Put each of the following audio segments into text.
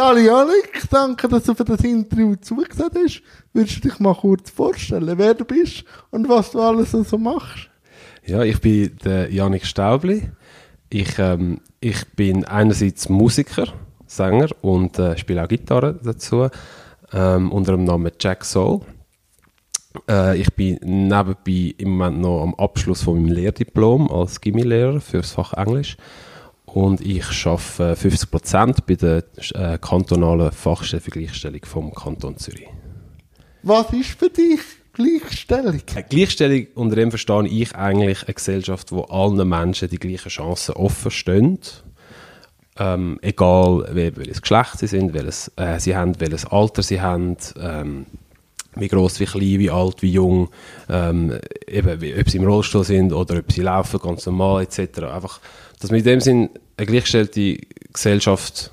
Sali Alex, danke, dass du für das Interview zugesagt hast. Würdest du dich mal kurz vorstellen, wer du bist und was du alles so machst? Ja, ich bin der Janik Staubli. Ich, ähm, ich bin einerseits Musiker, Sänger und äh, spiele auch Gitarre dazu, ähm, unter dem Namen Jack Soul. Äh, ich bin nebenbei im Moment noch am Abschluss von meinem Lehrdiplom als Gimmilehrer für das Fach Englisch und ich arbeite 50% bei der äh, kantonalen Fachstelle für Gleichstellung vom Kanton Zürich. Was ist für dich Gleichstellung? Äh, Gleichstellung, unter dem verstehe ich eigentlich eine Gesellschaft, wo allen Menschen die gleichen Chancen offen stehen. Ähm, egal welches Geschlecht sie sind, welches, äh, sie haben, welches Alter sie haben, ähm, wie groß, wie klein, wie alt, wie jung, ähm, eben, wie, ob sie im Rollstuhl sind oder ob sie laufen, ganz normal etc. Einfach, dass wir in dem Sinn eine gleichgestellte Gesellschaft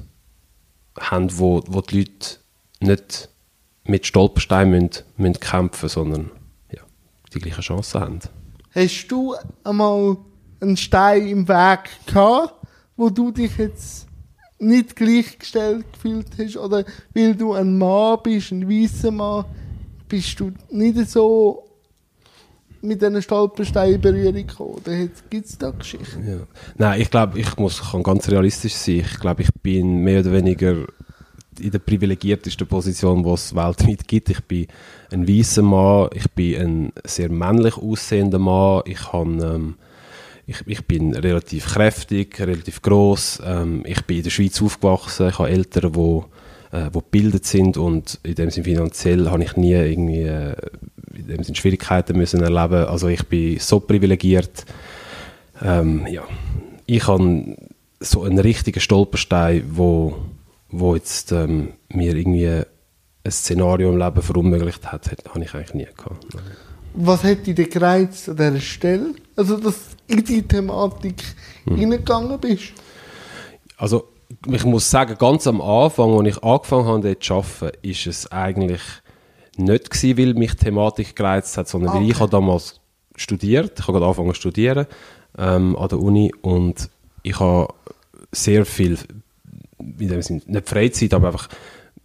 haben, wo, wo die Leute nicht mit Stolpersteinen müssen, müssen kämpfen sondern ja, die gleichen Chancen haben. Hast du einmal einen Stein im Weg gehabt, wo du dich jetzt nicht gleichgestellt gefühlt hast? Oder weil du ein Mann bist, ein weißer Mann, bist du nicht so mit diesen Stolpersteinen in Berührung gekommen? Gibt es da Geschichten? Ja. Nein, ich glaube, ich muss kann ganz realistisch sein. Ich glaube, ich bin mehr oder weniger in der privilegiertesten Position, die es weltweit gibt. Ich bin ein weißer Mann, ich bin ein sehr männlich aussehender Mann, ich, habe, ähm, ich, ich bin relativ kräftig, relativ groß. Ähm, ich bin in der Schweiz aufgewachsen, ich habe Eltern, die äh, wo gebildet sind und in dem Sinne finanziell habe ich nie irgendwie äh, in dem Sinne Schwierigkeiten müssen erleben. Also ich bin so privilegiert. Ähm, ja, ich habe so einen richtigen Stolperstein, wo wo jetzt ähm, mir irgendwie ein Szenario im Leben verunmöglicht hat, habe ich eigentlich nie gehabt. Was hat dich denn gereizt an dieser Stelle? Also, dass du in die Thematik hm. hineingegangen bist? Also, ich muss sagen, ganz am Anfang, als ich angefangen habe, dort zu arbeiten, ist es eigentlich nicht gewesen, weil mich die Thematik gereizt hat, sondern okay. weil ich habe damals studiert, ich habe gerade angefangen zu studieren ähm, an der Uni und ich habe sehr viel in dem Sinne, nicht Freizeit, aber einfach,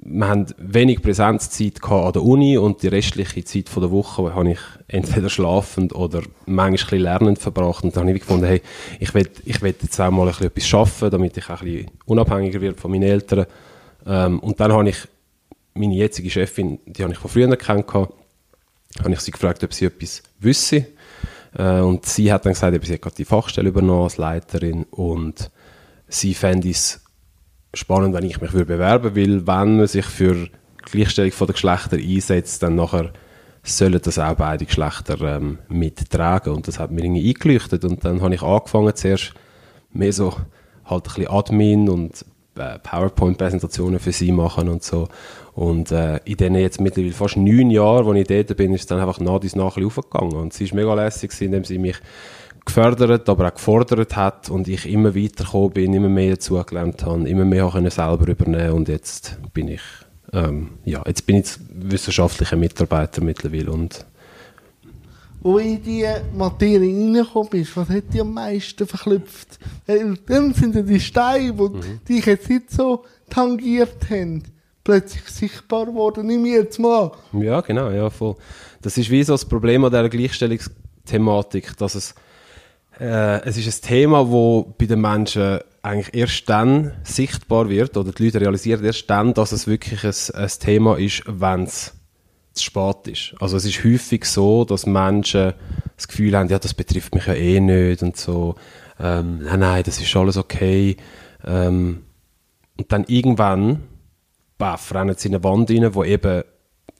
wir haben wenig Präsenzzeit an der Uni und die restliche Zeit der Woche habe ich entweder schlafend oder manchmal lernend verbracht. Und dann habe ich gefunden, hey, ich will, ich will jetzt auch mal ein bisschen etwas schaffen, damit ich auch ein bisschen unabhängiger werde von meinen Eltern. Ähm, und dann habe ich meine jetzige Chefin, die habe ich von früher kennengelernt, habe ich sie gefragt, ob sie etwas wüsste. Äh, und sie hat dann gesagt, sie hat gerade die Fachstelle übernommen als Leiterin und sie fände es spannend, wenn ich mich würde bewerben will, wenn man sich für Gleichstellung der Geschlechter einsetzt, dann nachher sollen das auch beide Geschlechter ähm, mittragen. Und das hat mir irgendwie eingeleuchtet. Und dann habe ich angefangen, zuerst mehr so halt ein bisschen Admin und äh, PowerPoint-Präsentationen für sie machen und so. Und äh, in denen jetzt mittlerweile fast neun Jahren, wo ich dort bin, ist dann einfach nach dies nach aufgegangen. Und sie ist mega lässig, indem sie mich gefördert, aber auch gefordert hat und ich immer weitergekommen bin, immer mehr dazugelernt habe, immer mehr auch selber übernehmen und jetzt bin ich ähm, ja, jetzt bin ich wissenschaftlicher Mitarbeiter mittlerweile und wo in diese Materie reingekommen bist, was hat dich am meisten verklüpft? dann sind ja die Steine, die mhm. dich jetzt nicht so tangiert haben, plötzlich sichtbar geworden. Nimm jetzt mal Ja, genau, ja, voll. Das ist wie so das Problem an dieser Gleichstellungsthematik, dass es äh, es ist ein Thema, wo bei den Menschen eigentlich erst dann sichtbar wird oder die Leute realisieren erst dann, dass es wirklich ein, ein Thema ist, wenn es zu spät ist. Also es ist häufig so, dass Menschen das Gefühl haben, ja, das betrifft mich ja eh nicht und so, ähm, nein, nein, das ist alles okay. Ähm, und dann irgendwann, baff, rennen sie in eine Wand rein, wo eben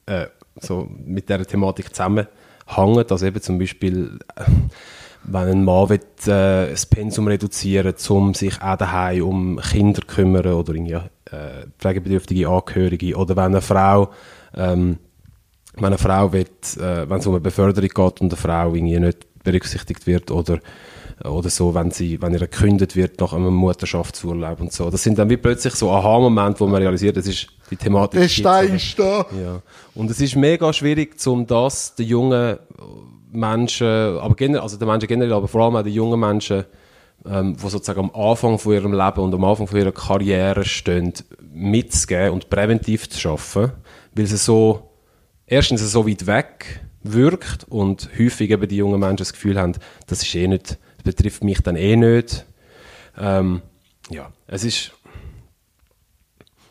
äh, so mit dieser Thematik zusammenhängt, also eben zum Beispiel äh, wenn ein Mann will, äh, das Pensum reduzieren um sich auch daheim um Kinder zu kümmern oder irgendwie, äh, pflegebedürftige Angehörige oder wenn eine Frau ähm, wenn eine Frau will, äh, wenn es um eine Beförderung geht und eine Frau irgendwie nicht berücksichtigt wird oder oder so, wenn sie, wenn ihr gekündigt wird nach einem Mutterschaftsurlaub und so. Das sind dann wie plötzlich so Aha-Momente, wo man realisiert, das ist die Thematik. Der Stein ist da. Ja. Und es ist mega schwierig, um das den jungen Menschen, aber generell, also den Menschen generell, aber vor allem auch den jungen Menschen ähm, die sozusagen am Anfang von ihrem Leben und am Anfang von ihrer Karriere stehen, mitzugeben und präventiv zu schaffen, weil sie so, erstens so weit weg wirkt und häufig eben die jungen Menschen das Gefühl haben, das ist eh nicht, das betrifft mich dann eh nicht. Ähm, ja, es ist,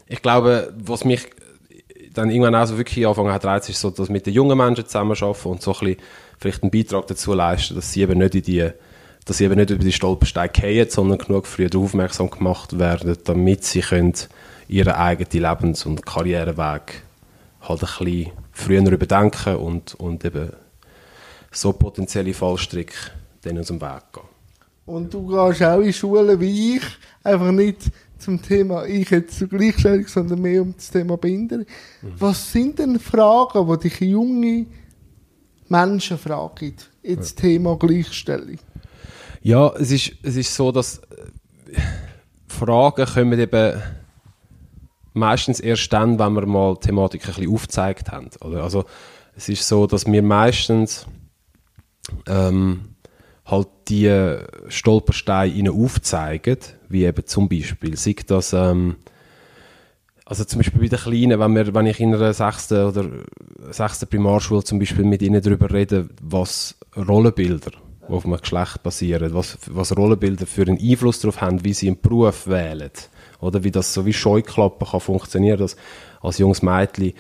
ich glaube, was mich dann irgendwann auch so wirklich angefangen hat, reizt, so, dass mit den jungen Menschen zusammenarbeiten und so ein bisschen vielleicht einen Beitrag dazu leisten, dass sie eben nicht in die, dass sie eben nicht über die Stolpersteine fallen, sondern genug früh darauf aufmerksam gemacht werden, damit sie können ihren eigenen Lebens- und Karriereweg halt ein bisschen früher überdenken und, und eben so potenzielle Fallstricke denen aus dem Weg gehen. Und du gehst auch in Schulen wie ich, einfach nicht zum Thema ich jetzt zur Gleichstellung, sondern mehr um das Thema Behinderung. Mhm. Was sind denn Fragen, die dich junge Menschen fragen, jetzt ja. Thema Gleichstellung? Ja, es ist, es ist so, dass äh, Fragen kommen eben meistens erst dann, wenn wir mal die Thematik ein bisschen aufgezeigt haben. Oder? Also es ist so, dass wir meistens ähm, halt die Stolpersteine ihnen aufzeigen, wie eben zum Beispiel, sei das, ähm, also zum Beispiel bei den Kleinen, wenn, wir, wenn ich in einer sechsten oder sechsten Primarschule zum Beispiel mit ihnen darüber rede, was Rollenbilder auf einem Geschlecht basieren, was, was Rollenbilder für einen Einfluss darauf haben, wie sie einen Beruf wählen, oder wie das so wie Scheuklappen kann funktionieren, dass als junges Mädchen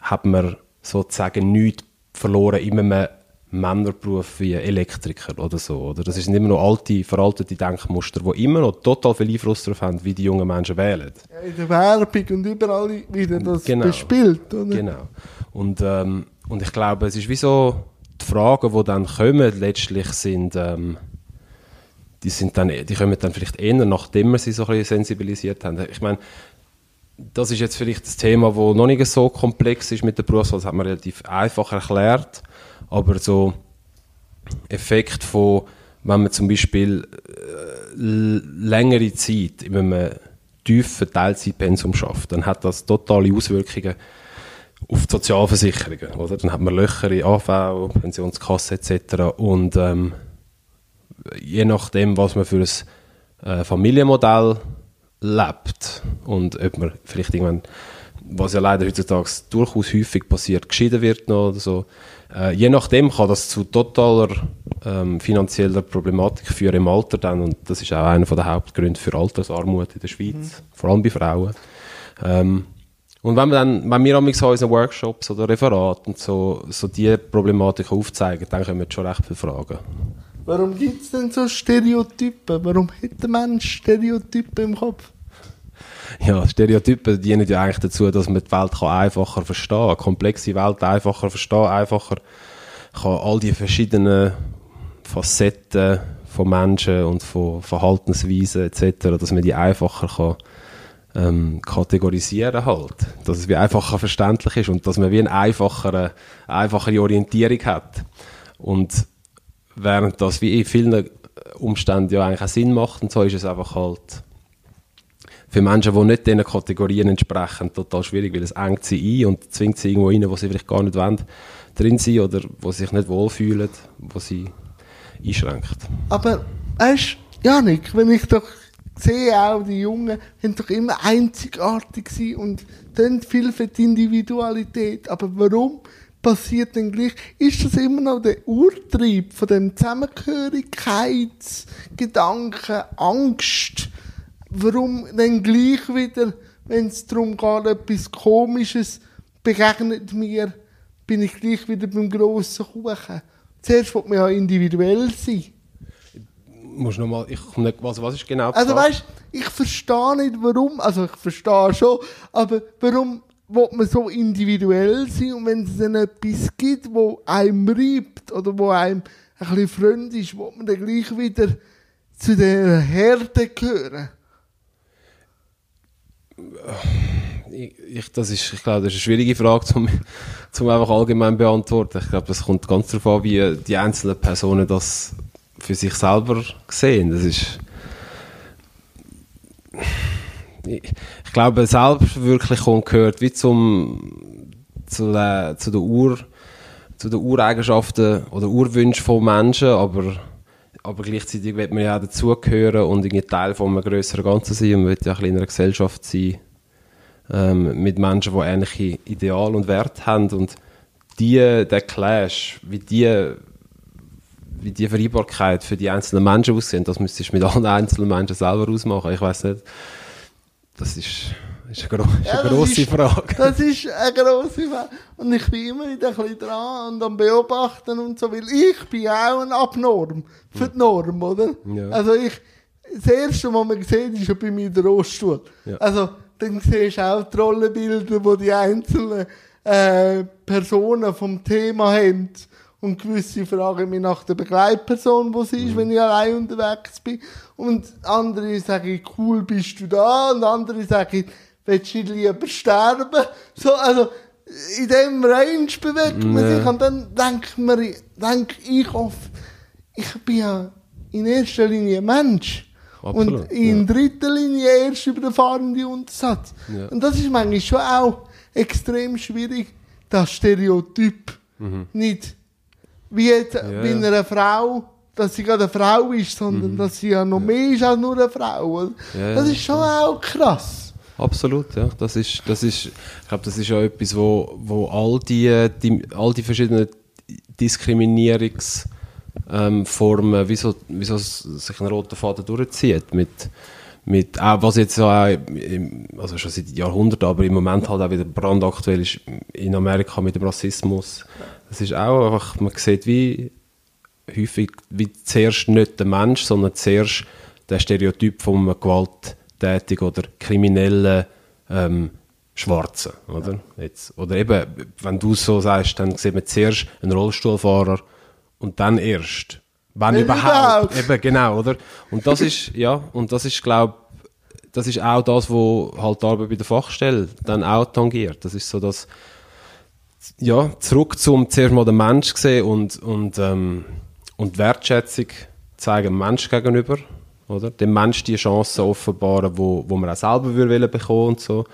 hat man sozusagen nichts verloren. In einem Männerberuf wie Elektriker oder so. Oder? Das sind immer noch alte, veraltete Denkmuster, die immer noch total viel Einfluss darauf haben, wie die jungen Menschen wählen. Ja, in der Werbung und überall wieder das genau. bespielt. Oder? Genau. Und, ähm, und ich glaube, es ist wie so, die Fragen, die dann kommen, letztlich sind, ähm, die, sind dann, die kommen dann vielleicht eher, nachdem wir sie so ein bisschen sensibilisiert haben. Ich meine, das ist jetzt vielleicht das Thema, das noch nicht so komplex ist mit der Berufswahl, das hat man relativ einfach erklärt aber so Effekt von, wenn man zum Beispiel äh, längere Zeit in einem tiefen Teilzeitpensum schafft, dann hat das totale Auswirkungen auf die Sozialversicherungen. Oder? Dann hat man Löcher in AV, Pensionskasse etc. Und ähm, je nachdem, was man für ein äh, Familienmodell lebt und ob man vielleicht irgendwann, was ja leider heutzutage durchaus häufig passiert, geschieden wird noch oder so, äh, je nachdem kann das zu totaler ähm, finanzieller Problematik führen im Alter dann und das ist auch einer der Hauptgründe für Altersarmut in der Schweiz, mhm. vor allem bei Frauen. Ähm, und wenn wir dann, wenn wir an unseren Workshops oder Referaten so, so diese Problematik aufzeigen, dann kommen wir schon recht viele Fragen. Warum gibt es denn so Stereotypen? Warum hat der Mensch Stereotypen im Kopf? Ja, Stereotypen dienen ja eigentlich dazu, dass man die Welt kann einfacher verstehen kann, komplexe Welt einfacher verstehen, einfacher kann. All die verschiedenen Facetten von Menschen und von Verhaltensweisen etc., dass man die einfacher kann ähm, kategorisieren halt, dass es wie einfacher verständlich ist und dass man wie eine einfachere, einfachere Orientierung hat. Und während das wie in vielen Umständen ja eigentlich auch Sinn macht und so ist es einfach halt für Menschen, die nicht diesen Kategorien entsprechen, total schwierig, weil es engt sie ein und zwingt sie irgendwo rein, wo sie vielleicht gar nicht wollen, drin sind oder wo sie sich nicht wohlfühlen, wo sie einschränkt. Aber weißt du, Janik, wenn ich doch sehe auch, die Jungen sind doch immer einzigartig und dann viel für die Individualität. Aber warum passiert denn gleich? Ist das immer noch der Urtrieb von dem Zusammengehörigkeitsgedanken, Angst, warum dann gleich wieder, wenn es darum geht, etwas Komisches begegnet mir, bin ich gleich wieder beim grossen Kuchen. Zuerst wird man ja individuell sein. Muss noch mal, ich nicht, was, was ist genau Also weißt, ich verstehe nicht, warum, also ich verstehe schon, aber warum will man so individuell sein und wenn es dann etwas gibt, wo einem reibt oder wo einem ein bisschen Freund ist, will man dann gleich wieder zu der Herde gehören ich, das ist, ich glaube, das ist eine schwierige Frage, zum, zum einfach allgemein beantworten. Ich glaube, das kommt ganz darauf an, wie die einzelnen Personen das für sich selber sehen. Das ist, ich, ich glaube, Selbstverwirklichung gehört wie zum, zu, der, zu der Ur, zu den Ureigenschaften oder Urwünschen von Menschen, aber aber gleichzeitig wird man ja auch dazugehören und irgendwie Teil von einem größeren Ganzen sein und will ja auch in einer Gesellschaft sein ähm, mit Menschen, die ähnliche Ideale und Werte haben und die, der Clash, wie die, wie die Vereinbarkeit für die einzelnen Menschen aussehen, das müsstest du mit allen einzelnen Menschen selber ausmachen. Ich weiß nicht. Das ist, ist eine, gro ist eine Ja, das grosse ist- Frage. Das ist eine grosse Frage. Und ich bin immer wieder ein bisschen dran und am Beobachten und so, weil ich bin auch eine Abnorm für die Norm, oder? Ja. Also ich, das Erste, was man sieht, ist ja bei mir der Roststuhl. Ja. Also dann siehst du auch die Rollenbilder, wo die einzelnen äh, Personen vom Thema haben. Und gewisse fragen mich nach der Begleitperson, wo sie Mhm. ist, wenn ich allein unterwegs bin. Und andere sagen, cool bist du da. Und andere sagen, willst du lieber sterben? So, also, in dem Range bewegt man Ja. sich. Und dann denkt man, denke ich oft, ich bin ja in erster Linie Mensch. Absolut, und in dritter Linie erst über den fahrenden Untersatz. Ja. Und das ist manchmal schon auch extrem schwierig, das Stereotyp nicht wie jetzt bei ja. einer Frau, dass sie gerade eine Frau ist, sondern dass sie ja noch mehr ist als nur eine Frau. Ja, das ja, ist schon auch krass. Absolut, ja. Das ist, das ist, ich glaube, das ist auch etwas, wo, wo all die, die all die verschiedenen Diskriminierungsformen, ähm, Formen, wie so, wie so s- sich ein roter Faden durchzieht. Mit, mit, auch was jetzt auch, also schon seit Jahrhunderten, aber im Moment halt auch wieder brandaktuell ist in Amerika mit dem Rassismus. Das ist auch einfach, man sieht wie häufig wie zuerst nicht der Mensch, sondern zuerst der Stereotyp von einem gewalttätigen oder kriminellen ähm, Schwarzen, oder? Jetzt, oder eben, wenn du so sagst, dann sieht man zuerst einen Rollstuhlfahrer und dann erst, wenn Wenn überhaupt, eben genau, oder? Und das ist, ja, und das ist, glaube das ist auch das, wo halt die Arbeit bei der Fachstelle dann auch tangiert. Das ist so das, ja, zurück zum zuerst mal den Mensch sehen und, und, ähm, und Wertschätzung zeigen dem Mensch gegenüber, oder? Dem Mensch die Chancen offenbaren, wo, wo man auch selber würde wollen bekommen und so.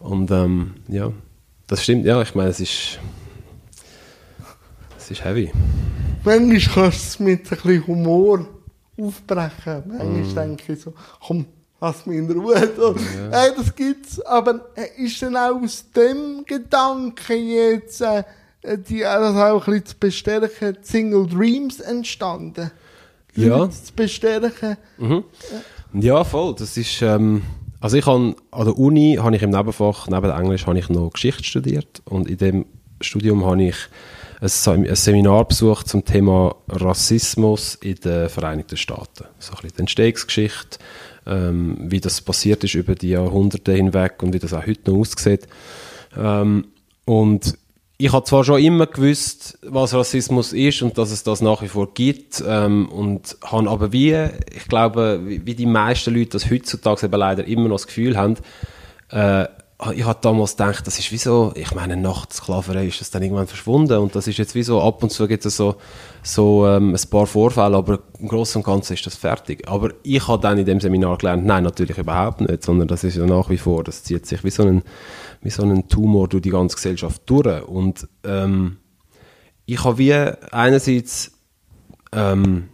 Und ähm, ja, das stimmt, ja, ich meine, es ist, es ist heavy. Manchmal kannst du es mit ein bisschen Humor aufbrechen. Manchmal Mm. denke ich so, komm, lass mich in Ruhe. So, Hey, das gibt's. Aber äh, ist dann auch aus dem Gedanken jetzt, äh, die, das auch ein bisschen zu bestärken, Single Dreams entstanden? Ja. Zu bestärken. Ja, voll. Das ist, ähm, also ich habe an der Uni habe ich im Nebenfach, neben Englisch, habe ich noch Geschichte studiert und in dem Studium habe ich ein Seminar besucht zum Thema Rassismus in den Vereinigten Staaten. So ein bisschen die Entstehungsgeschichte, ähm, wie das passiert ist über die Jahrhunderte hinweg und wie das auch heute noch aussieht. Ähm, und ich habe zwar schon immer gewusst, was Rassismus ist und dass es das nach wie vor gibt, ähm, und habe aber wie, ich glaube, wie, wie die meisten Leute das heutzutage eben leider immer noch das Gefühl haben, äh, ich habe damals gedacht, das ist wie so, ich meine, nach der ist das dann irgendwann verschwunden und das ist jetzt wie so, ab und zu gibt es so, so ähm, ein paar Vorfälle, aber im Großen und Ganzen ist das fertig. Aber ich habe dann in dem Seminar gelernt, nein, natürlich überhaupt nicht, sondern das ist ja nach wie vor, das zieht sich wie so ein, wie so ein Tumor durch die ganze Gesellschaft durch und ähm, ich habe wie einerseits ähm,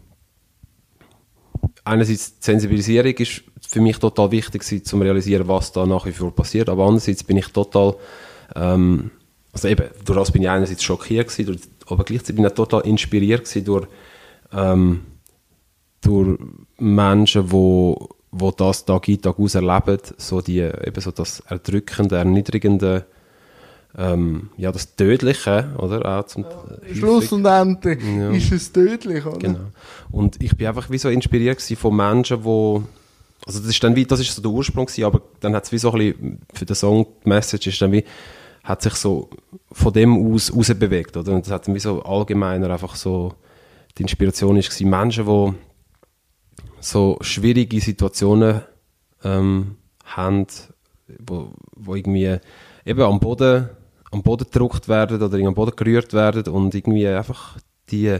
einerseits die Sensibilisierung ist für mich total wichtig gewesen, zum realisieren, was da nach wie vor passiert, aber andererseits bin ich total, ähm, also eben, durch das bin ich einerseits schockiert gewesen, durch, aber gleichzeitig bin ich total inspiriert gewesen durch, ähm, durch Menschen, wo, wo das Tag ein, Tag aus erleben, so die, eben so das erdrückende, erniedrigende, ähm, ja, das Tödliche, oder? Auch zum, häufig. Schluss und Ende Ja. ist es tödlich, oder? Genau. Und ich bin einfach wie so inspiriert von Menschen, wo also das ist dann wie, das ist so der Ursprung gewesen, aber dann hat es wie so ein bisschen, für den Song, die Message ist dann wie, hat sich so von dem aus rausbewegt, oder? Und das hat dann wie so allgemeiner einfach so, die Inspiration ist gewesen, Menschen, wo so schwierige Situationen ähm, haben, wo, wo irgendwie eben am Boden, am Boden gedruckt werden oder am Boden gerührt werden und irgendwie einfach die,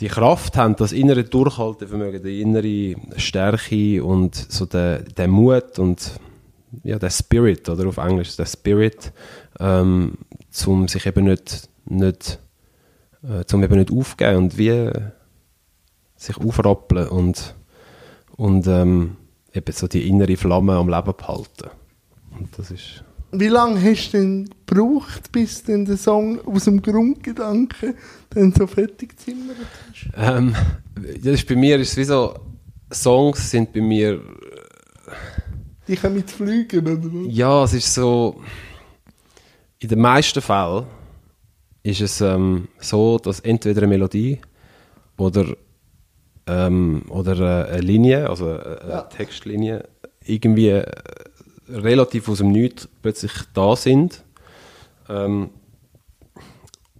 die Kraft haben, das innere Durchhaltevermögen, die innere Stärke und so der, der Mut und ja, der Spirit, oder auf Englisch, der Spirit, ähm, zum sich eben nicht, nicht, äh, zum eben nicht aufgeben und wie sich aufrappeln und, und ähm, eben so die innere Flamme am Leben behalten. Und das ist... Wie lange hast du denn gebraucht, bis du den Song aus dem Grundgedanken dann so fertig gezimmert hast? Ähm, das ist bei mir ist es wie so, Songs sind bei mir, Die können mit fliegen, oder was? ja, es ist so, in den meisten Fällen ist es ähm, so, dass entweder eine Melodie oder, ähm, oder äh, eine Linie, also eine Ja. Textlinie, irgendwie äh, relativ aus dem Nichts plötzlich da sind. Ähm,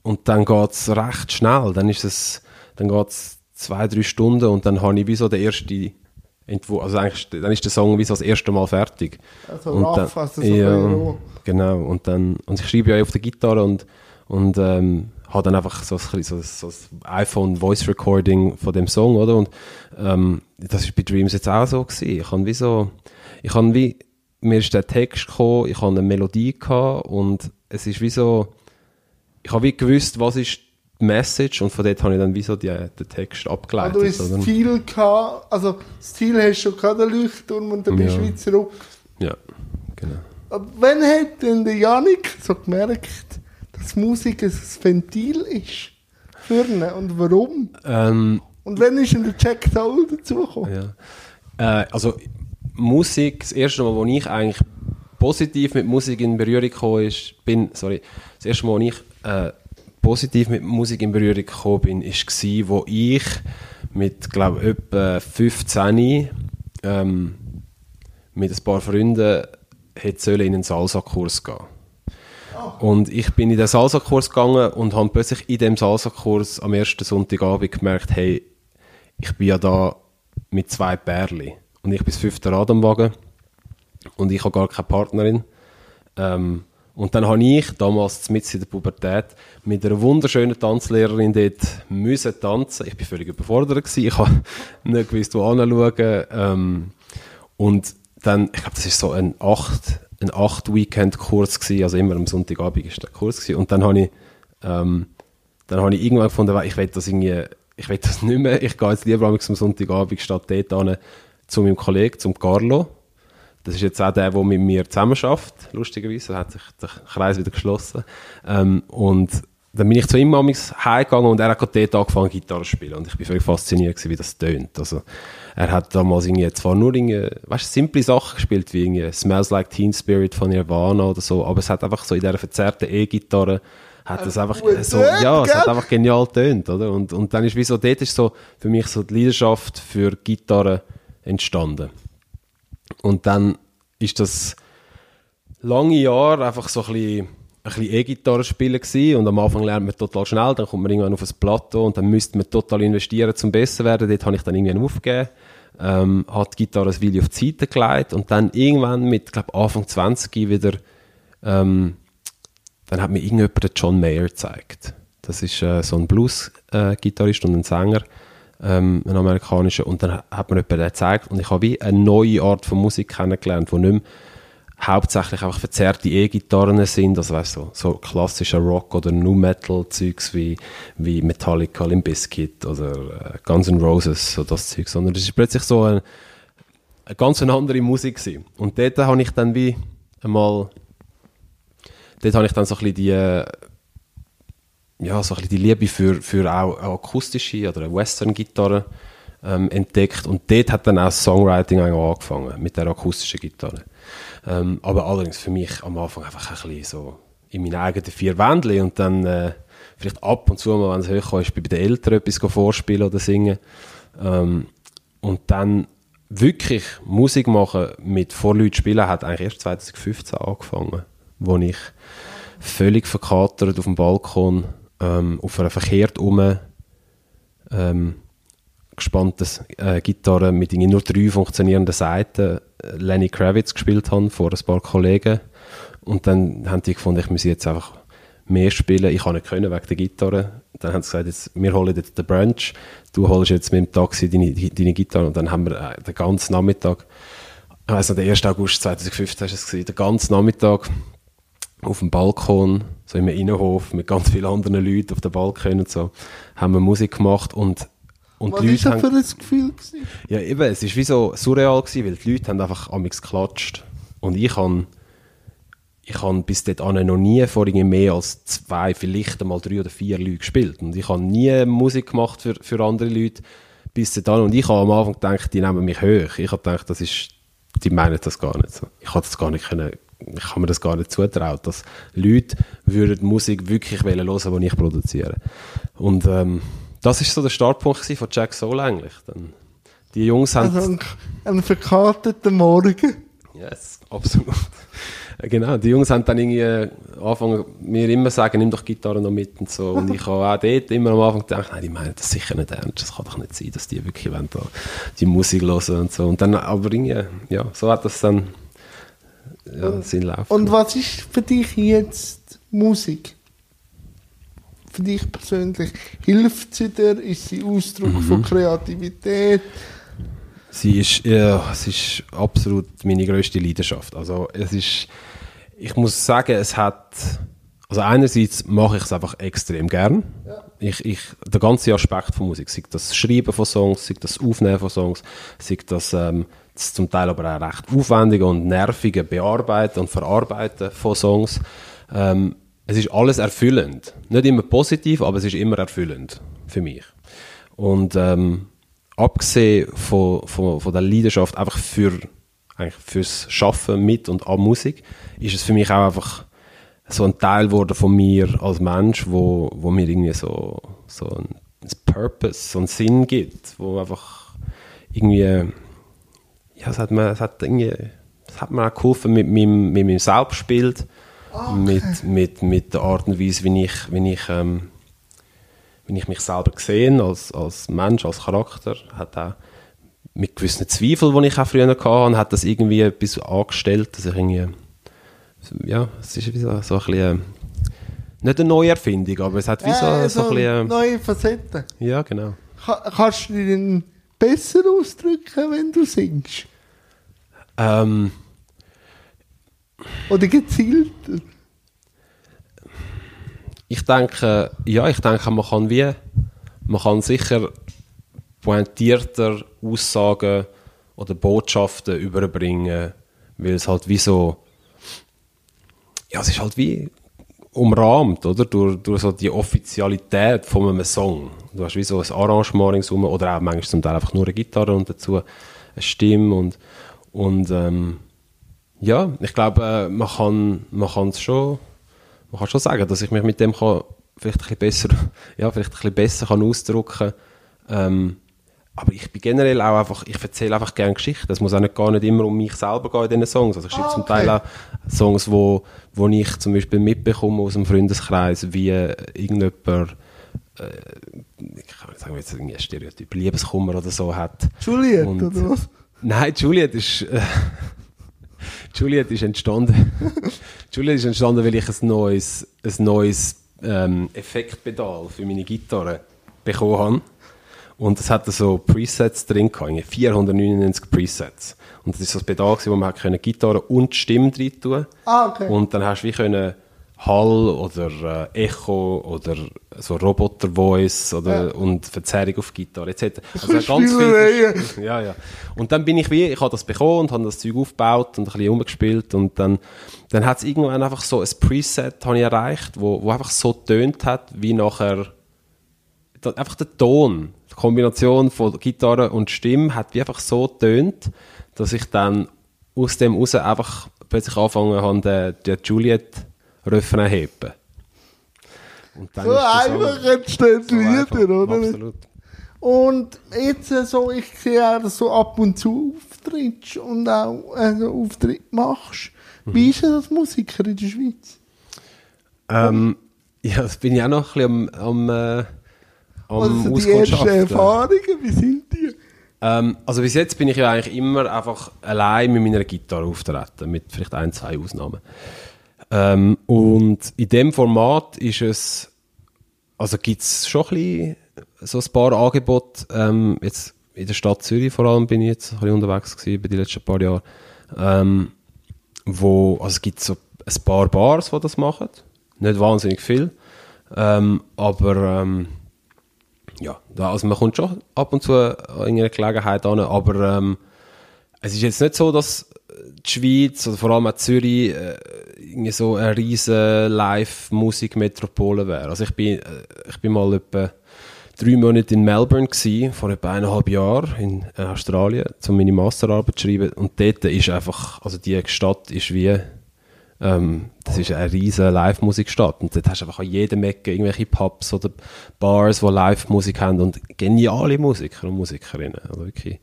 und dann geht es recht schnell. Dann ist es, dann geht es zwei, drei Stunden und dann habe ich wie so den ersten Entwurf, also eigentlich, dann ist der Song wie so das erste Mal fertig. Also Und rough, dann- also so ja, genau. Und dann, und ich schreibe ja auf der Gitarre und, und ähm, habe dann einfach so, ein, so, so ein iPhone Voice Recording von dem Song, oder? Und ähm, das ist bei Dreams jetzt auch so gewesen. Ich habe wie so, ich habe wie, mir ist der Text gekommen, ich habe eine Melodie gehabt und es ist wie so, ich habe wie gewusst, was ist die Message und von dort habe ich dann wie so die, den Text abgeleitet. Also du hast? Ziel gehabt, also das Ziel hast du schon gehabt, den Leuchtturm, und dann bist du Ja. wieder zurück. Ja, genau. Aber wann hat denn der Janik so gemerkt, dass Musik ein Ventil ist? Für ihn und warum? Ähm, Und wann ist denn der Jack Soul dazugekommen? Ja. Äh, also Musik, das erste Mal, wo ich eigentlich positiv mit Musik in Berührung gekommen ist, bin, sorry, das erste Mal, wo ich äh, positiv mit Musik in Berührung gekommen bin, ist gsi, wo ich mit, glaube etwa 15 ähm, mit ein paar Freunden hätte in einen Salsa-Kurs gehen. Und ich bin in den Salsa-Kurs gegangen und habe plötzlich in dem Salsa-Kurs am ersten Sonntagabend gemerkt, hey, ich bin ja da mit zwei Pärchen. Und ich bin das fünfte Rad am Wagen. Und ich habe gar keine Partnerin. Ähm, und dann habe ich damals mit in der Pubertät mit einer wunderschönen Tanzlehrerin dort müssen tanzen. Ich bin völlig überfordert gewesen. Ich habe nicht gewusst, wo anschauen. Ähm, und dann, ich glaube, das ist so ein acht, ein acht Weekend-Kurs gewesen. Also immer am Sonntagabend ist der Kurs gewesen. Und dann habe ich, ähm, dann habe ich irgendwann gefunden, ich will das irgendwie, ich will das nicht mehr. Ich gehe jetzt lieber am Sonntagabend statt dort hin, zu meinem Kollegen, zum Carlo. Das ist jetzt auch der, der mit mir zusammen schafft. Lustigerweise hat sich der Kreis wieder geschlossen. Ähm, und dann bin ich zu ihm amigs heimgegangen und er hat gerade dort angefangen, Gitarre zu spielen. Und ich bin völlig fasziniert gewesen, wie das tönt. Also, er hat damals irgendwie zwar nur irgendwie, weißt, simple Sachen gespielt, wie irgendwie Smells Like Teen Spirit von Nirvana oder so, aber es hat einfach so in dieser verzerrten E-Gitarre hat es einfach so, ja, es hat einfach genial tönt, oder? Und, und dann ist wie so, dort ist so für mich so die Leidenschaft für Gitarre entstanden. Und dann ist das lange Jahre einfach so ein bisschen, E-Gitarre spielen gewesen. und am Anfang lernt man total schnell, dann kommt man irgendwann auf ein Plateau und dann müsste man total investieren, um besser werden. Dort habe ich dann irgendwann aufgegeben, ähm, hat die Gitarre ein Video auf die Seite gelegt und dann irgendwann mit, glaube Anfang 20 wieder, ähm, dann hat mir irgendjemand den John Mayer gezeigt. Das ist äh, so ein Blues-Gitarrist und ein Sänger, ähm, ein amerikanischer. Und dann hat mir jemand gezeigt und ich habe wie eine neue Art von Musik kennengelernt, die nicht mehr hauptsächlich einfach verzerrte E-Gitarren sind, also weißt, so, so klassischer Rock oder Nu Metal Zeugs wie, wie Metallica, Limp Bizkit oder äh, Guns N' Roses, so das Zeug, sondern es ist plötzlich so ein, eine ganz eine andere Musik gewesen. Und dort habe ich dann wie einmal dort habe ich dann so ein bisschen die, äh, ja, so ein bisschen die Liebe für, für auch akustische oder Western-Gitarre ähm, entdeckt und dort hat dann auch Songwriting eigentlich angefangen, mit der akustischen Gitarre. Ähm, aber allerdings für mich am Anfang einfach ein bisschen so in meinen eigenen vier Wändchen und dann äh, vielleicht ab und zu mal, wenn es hochkommt, ist bei den Eltern etwas vorspielen oder singen. Ähm, und dann wirklich Musik machen mit vor Leuten spielen hat eigentlich erst 2015 angefangen, wo ich völlig verkatert auf dem Balkon ähm, auf einer verkehrt um ähm, gespanntes äh, Gitarre mit nur drei funktionierenden Seiten äh, Lenny Kravitz gespielt habe vor ein paar Kollegen und dann haben die gefunden, ich muss jetzt einfach mehr spielen. Ich kann nicht können wegen der Gitarre. Dann haben sie gesagt, jetzt, wir holen jetzt den Brunch, du holst jetzt mit dem Taxi deine, deine Gitarre und dann haben wir äh, den ganzen Nachmittag, ich weiss noch, der 1. August 2015 war es, den ganzen Nachmittag auf dem Balkon, so im Innenhof, mit ganz vielen anderen Leuten auf dem Balkon und so, haben wir Musik gemacht und, Und Was ist Leute das für ein Gefühl gewesen? ja, eben, es ist wie so surreal gewesen, weil die Leute haben einfach amigs geklatscht. Und ich habe ich han bis dort noch nie vor mehr als zwei, vielleicht einmal drei oder vier Leute gespielt. Und ich habe nie Musik gemacht für, für andere Leute bis dort Und ich habe am Anfang gedacht, die nehmen mich hoch. Ich habe gedacht, das ist, die meinen das gar nicht so. Ich habe das gar nicht können, ich habe mir das gar nicht zutraut, dass Leute würden Musik wirklich hören wollen, die ich produziere. Und ähm, das ist so der Startpunkt von Jack Soul eigentlich. Dann, die Jungs haben... Also ein, ein verkarteter Morgen. Yes, absolut. genau, die Jungs haben dann irgendwie angefangen, mir immer sagen, nimm doch Gitarre noch mit und so. Und ich habe auch dort immer am Anfang gedacht, nein, die meinen das sicher nicht ernst. Das kann doch nicht sein, dass die wirklich wollen, da die Musik hören und so. Und dann, aber irgendwie, ja, so hat das dann ja, seinen Lauf Und was ist für dich jetzt Musik? Für dich persönlich. Hilft sie dir? Ist sie Ausdruck Mhm. von Kreativität? Sie ist, ja, es ist absolut meine größte Leidenschaft. Also es ist, ich muss sagen, es hat, also einerseits mache ich es einfach extrem gern. Ich, ich, der ganze Aspekt von Musik, sei das Schreiben von Songs, sei das Aufnehmen von Songs, sei das, ähm, das zum Teil aber auch recht aufwendige und nervige Bearbeiten und Verarbeiten von Songs. Ähm, es ist alles erfüllend. Nicht immer positiv, aber es ist immer erfüllend für mich. Und ähm, abgesehen von, von, von der Leidenschaft einfach für, eigentlich fürs Schaffen mit und an Musik, ist es für mich auch einfach so ein Teil geworden von mir als Mensch, wo, wo mir irgendwie so, so ein Purpose, so einen Sinn gibt, wo einfach irgendwie, ja, es hat mir, es hat irgendwie, es hat mir auch geholfen mit meinem, mit meinem Selbstbild, mit, mit, mit der Art und Weise, wie ich, wie ich, ähm, wie ich mich selber gesehen als, als Mensch, als Charakter, hat auch mit gewissen Zweifeln, die ich auch früher hatte, hat das irgendwie etwas angestellt, dass ich irgendwie, ja, es ist wie so, so ein bisschen, nicht eine Neuerfindung, aber es hat wie so, Äh, so, ein bisschen, neue Facetten. ja, genau. Ka kannst du dich denn besser ausdrücken, wenn du singst? Ähm, Oder gezielter? ich denke, ja, ich denke, man kann wie, man kann sicher pointierter Aussagen oder Botschaften überbringen, weil es halt wie so, ja, es ist halt wie umrahmt, oder? Durch, durch so die Offizialität von einem Song. Du hast wie so ein Arrangement ringsum oder auch manchmal zum Teil einfach nur eine Gitarre und dazu eine Stimme und, und ähm, ja, ich glaube, äh, man kann man kann es schon, man kann schon sagen, dass ich mich mit dem kann vielleicht ein bisschen besser, ja, vielleicht ein bisschen besser kann ausdrücken. Ähm, aber ich bin generell auch einfach, ich erzähle einfach gerne Geschichten. Es muss auch nicht, gar nicht immer um mich selber gehen in diesen Songs. Also ich schreibe Ah, zum okay. Teil auch Songs, wo, wo ich zum Beispiel mitbekomme aus dem Freundeskreis, wie äh, irgendjemand, äh, ich kann nicht sagen, jetzt irgendwie ein Stereotyp, Liebeskummer oder so hat. Juliet, Und- oder was? Nein, Juliet ist. Äh, Juliet ist entstanden. Juliet ist entstanden, weil ich ein neues, ein neues ähm, Effektpedal für meine Gitarre bekommen habe. Und es hatte so Presets drin, gehabt, irgendwie 499 Presets. Und das ist so ein Pedal, wo man hat Gitarre und Stimme drin tun Ah, okay. Und dann hast du wie können Hall oder äh, Echo oder so Roboter-Voice oder Ja. und Verzerrung auf Gitarre etc. Also ganz viel. Ja, ja. Und dann bin ich wie, ich habe das bekommen und habe das Zeug aufgebaut und ein bisschen umgespielt und dann, dann hat es irgendwann einfach so ein Preset habe ich erreicht, wo, wo einfach so tönt hat, wie nachher einfach der Ton, die Kombination von Gitarre und Stimme hat wie einfach so tönt, dass ich dann aus dem raus einfach plötzlich angefangen habe, den, den Juliet-Refrain zu heben. Und dann So einfach entstehen so Lieder, oder? Absolut. Und jetzt äh, so, ich sehe auch, dass du ab und zu auftrittst und auch also Auftritt machst. Mhm. Wie ist denn das Musiker in der Schweiz? Ähm, ja, das bin ich auch noch ein bisschen am, am, äh, am sind die ersten. Erfahrungen? Wie sind die? Ähm, also bis jetzt bin ich ja eigentlich immer einfach allein mit meiner Gitarre auftreten, mit vielleicht ein, zwei Ausnahmen. Ähm, und in dem Format ist es, also gibt es schon ein bisschen so ein paar Angebote, ähm, jetzt in der Stadt Zürich vor allem bin ich jetzt ein bisschen unterwegs gewesen, bei den letzten paar Jahren, ähm, wo, also es gibt so ein paar Bars, die das machen, nicht wahnsinnig viel, ähm, aber ähm, ja, also man kommt schon ab und zu an irgendeine Gelegenheit an, aber ähm, es ist jetzt nicht so, dass die Schweiz oder vor allem auch Zürich äh, irgendwie so eine riesige Live-Musikmetropole wäre. Also ich bin, äh, ich bin mal etwa drei Monate in Melbourne gewesen, vor etwa eineinhalb Jahren in äh, Australien, um meine Masterarbeit zu schreiben. Und dort ist einfach, also die Stadt ist wie, ähm, das ist eine riesige Live-Musikstadt. Und dort hast du einfach an jedem Ecke irgendwelche Pubs oder Bars, die Live-Musik haben und geniale Musiker und Musikerinnen. Also wirklich,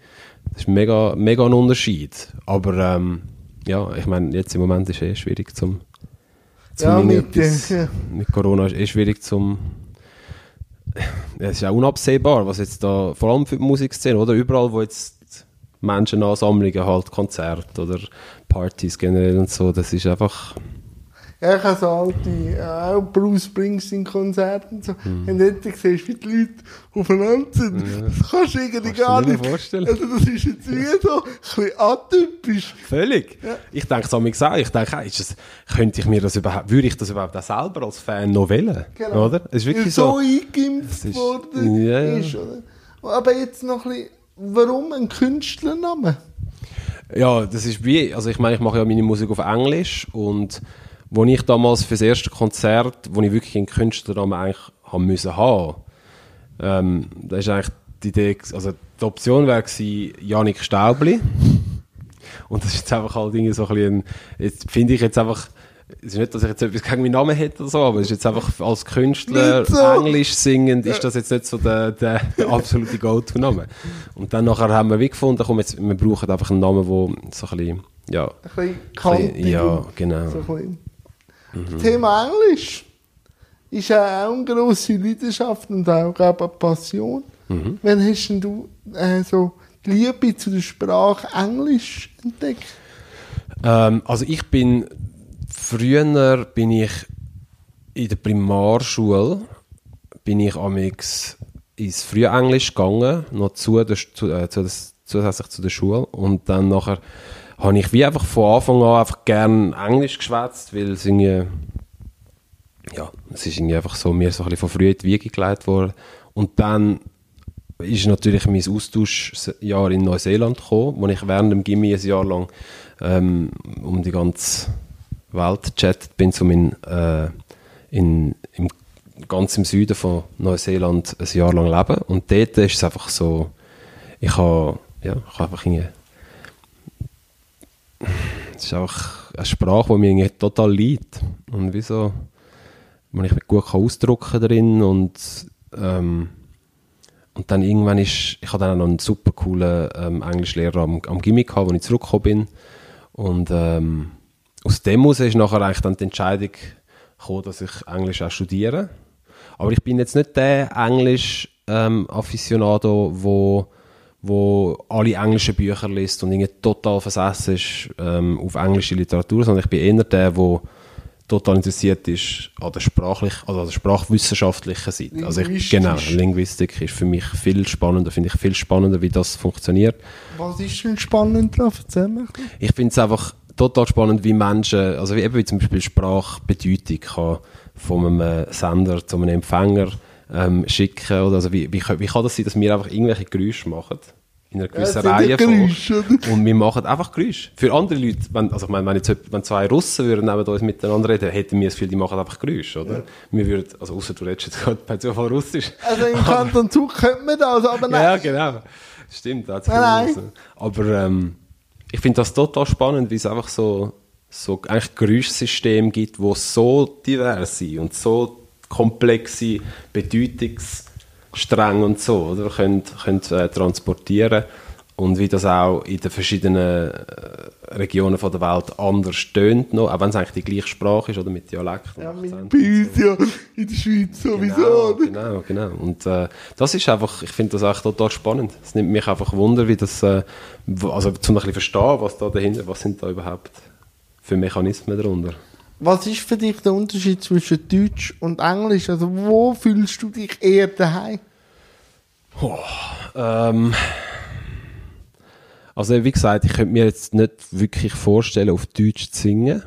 das ist mega, mega ein Unterschied. Aber ähm, ja, ich meine, jetzt im Moment ist es eh schwierig zum, zum Ja, mit, äh, ja. mit Corona ist es eh schwierig zum es ist auch unabsehbar, was jetzt da, vor allem für die Musikszene, oder? Überall, wo jetzt Menschenansammlungen halt, Konzerte oder Partys generell und so, das ist einfach, ich habe so alte, äh, auch Bruce Springsteen-Konzerte und so. Mhm. Und dort siehst du, wie die Leute aufeinander sind. Das kannst du irgendwie Kannst du gar dir nicht vorstellen. Also das ist jetzt wie so ein bisschen atypisch. völlig. Ich denke es mir gesagt, ich denke, ist das, könnte ich mir das überhaupt, würde ich das überhaupt auch selber als Fan noch wählen? Genau. Oder? Es ist wirklich so so. eingeimpft ist- worden ja, ja. ist. Oder? Aber jetzt noch ein bisschen, warum ein Künstlername? Ja, das ist wie, also ich meine, ich mache ja meine Musik auf Englisch und wo ich damals für das erste Konzert, wo ich wirklich einen Künstlernamen eigentlich haben müssen haben, ähm, da ist eigentlich die Idee, also die Option wäre gewesen, Janik Staubli. Und das ist jetzt einfach halt irgendwie so ein bisschen, jetzt finde ich jetzt einfach, es ist nicht, dass ich jetzt etwas gegen meinen Namen hätte oder so, aber es ist jetzt einfach als Künstler so. Englisch singend, ist das jetzt nicht so der, der, der absolute Go-To-Name. Und dann nachher haben wir wie gefunden, komm, jetzt, wir brauchen einfach einen Namen, der so ein bisschen, ja, Ein bisschen kantig. ja, genau. So ein bisschen. Das Thema Englisch ist ja auch eine grosse Leidenschaft und auch glaube eine Passion. Mhm. Wann hast denn du äh, so die Liebe zu der Sprache Englisch entdeckt? Ähm, also ich bin, früher bin ich in der Primarschule, bin ich amix ins Frühenglisch gegangen, noch zu der, zu, äh, zu, das- zusätzlich zu der Schule und dann nachher habe ich wie einfach von Anfang an einfach gern Englisch geschwätzt, weil es irgendwie, ja, es ist irgendwie einfach so, mir so ein bisschen von früh in die Wiege gelegt worden und dann ist natürlich mein Austauschjahr in Neuseeland gekommen, wo ich während dem Gimmi ein Jahr lang ähm, um die ganze Welt gechattet bin, um in, äh, in, im, ganz im Süden von Neuseeland ein Jahr lang leben. Und dort ist es einfach so, ich habe ja, ich habe einfach irgendwie es ist einfach eine Sprache, die mir total liegt. Und wieso, wo ich mich gut ausdrücken drin und ähm, und dann irgendwann ist, ich hatte dann auch noch einen super coolen ähm, Englischlehrer am, am Gimmick wo ich zurückgekommen bin. Und ähm, aus dem heraus ist nachher eigentlich dann die Entscheidung gekommen, dass ich Englisch auch studiere. Aber ich bin jetzt nicht der Englisch-Afficionado, wo, wo alle englischen Bücher liest und irgendwie total versessen ist ähm, auf englische Literatur, sondern ich bin eher der, der total interessiert ist an der sprachlich, also an der sprachwissenschaftlichen Seite. Also ich, genau, Linguistik ist für mich viel spannender, finde ich viel spannender, wie das funktioniert. Was ist denn spannend daran? Erzähl. Ich finde es einfach total spannend, wie Menschen, also wie eben wie zum Beispiel Sprachbedeutung kann von einem Sender zu einem Empfänger ähm, schicken oder also wie, wie, kann- wie kann das sein, dass wir einfach irgendwelche Geräusche machen in einer gewissen ja Reihe oder? und wir machen einfach Geräusche. Für andere Leute, wenn, also ich meine, wenn, jetzt, wenn zwei Russen würden neben uns miteinander reden, hätten wir das Gefühl, die machen einfach Geräusche, oder? Wir würden, also außer du redest jetzt gerade per Zufall Russisch. Also im Kanton Zug könnte man das, aber nein. Ja, genau. Stimmt, da hat's Nein, nein. Aber ähm, ich finde das total spannend, wie es einfach so, so eigentlich Geräuschsystem gibt, wo so divers sind und so komplexe Bedeutungsstränge und so oder können, können äh, transportieren und wie das auch in den verschiedenen äh, Regionen von der Welt anders tönt noch, auch wenn es eigentlich die gleiche Sprache ist oder mit Dialekt. und Ja, mit ja in der Schweiz sowieso. Genau, genau, genau. Und äh, das ist einfach, ich finde das echt total spannend. Es nimmt mich einfach Wunder, wie das, äh, also zum ein bisschen verstehen, was da dahinter, was sind da überhaupt für Mechanismen darunter. Was ist für dich der Unterschied zwischen Deutsch und Englisch? Also wo fühlst du dich eher daheim? Ähm, also wie gesagt, ich könnte mir jetzt nicht wirklich vorstellen, auf Deutsch zu singen.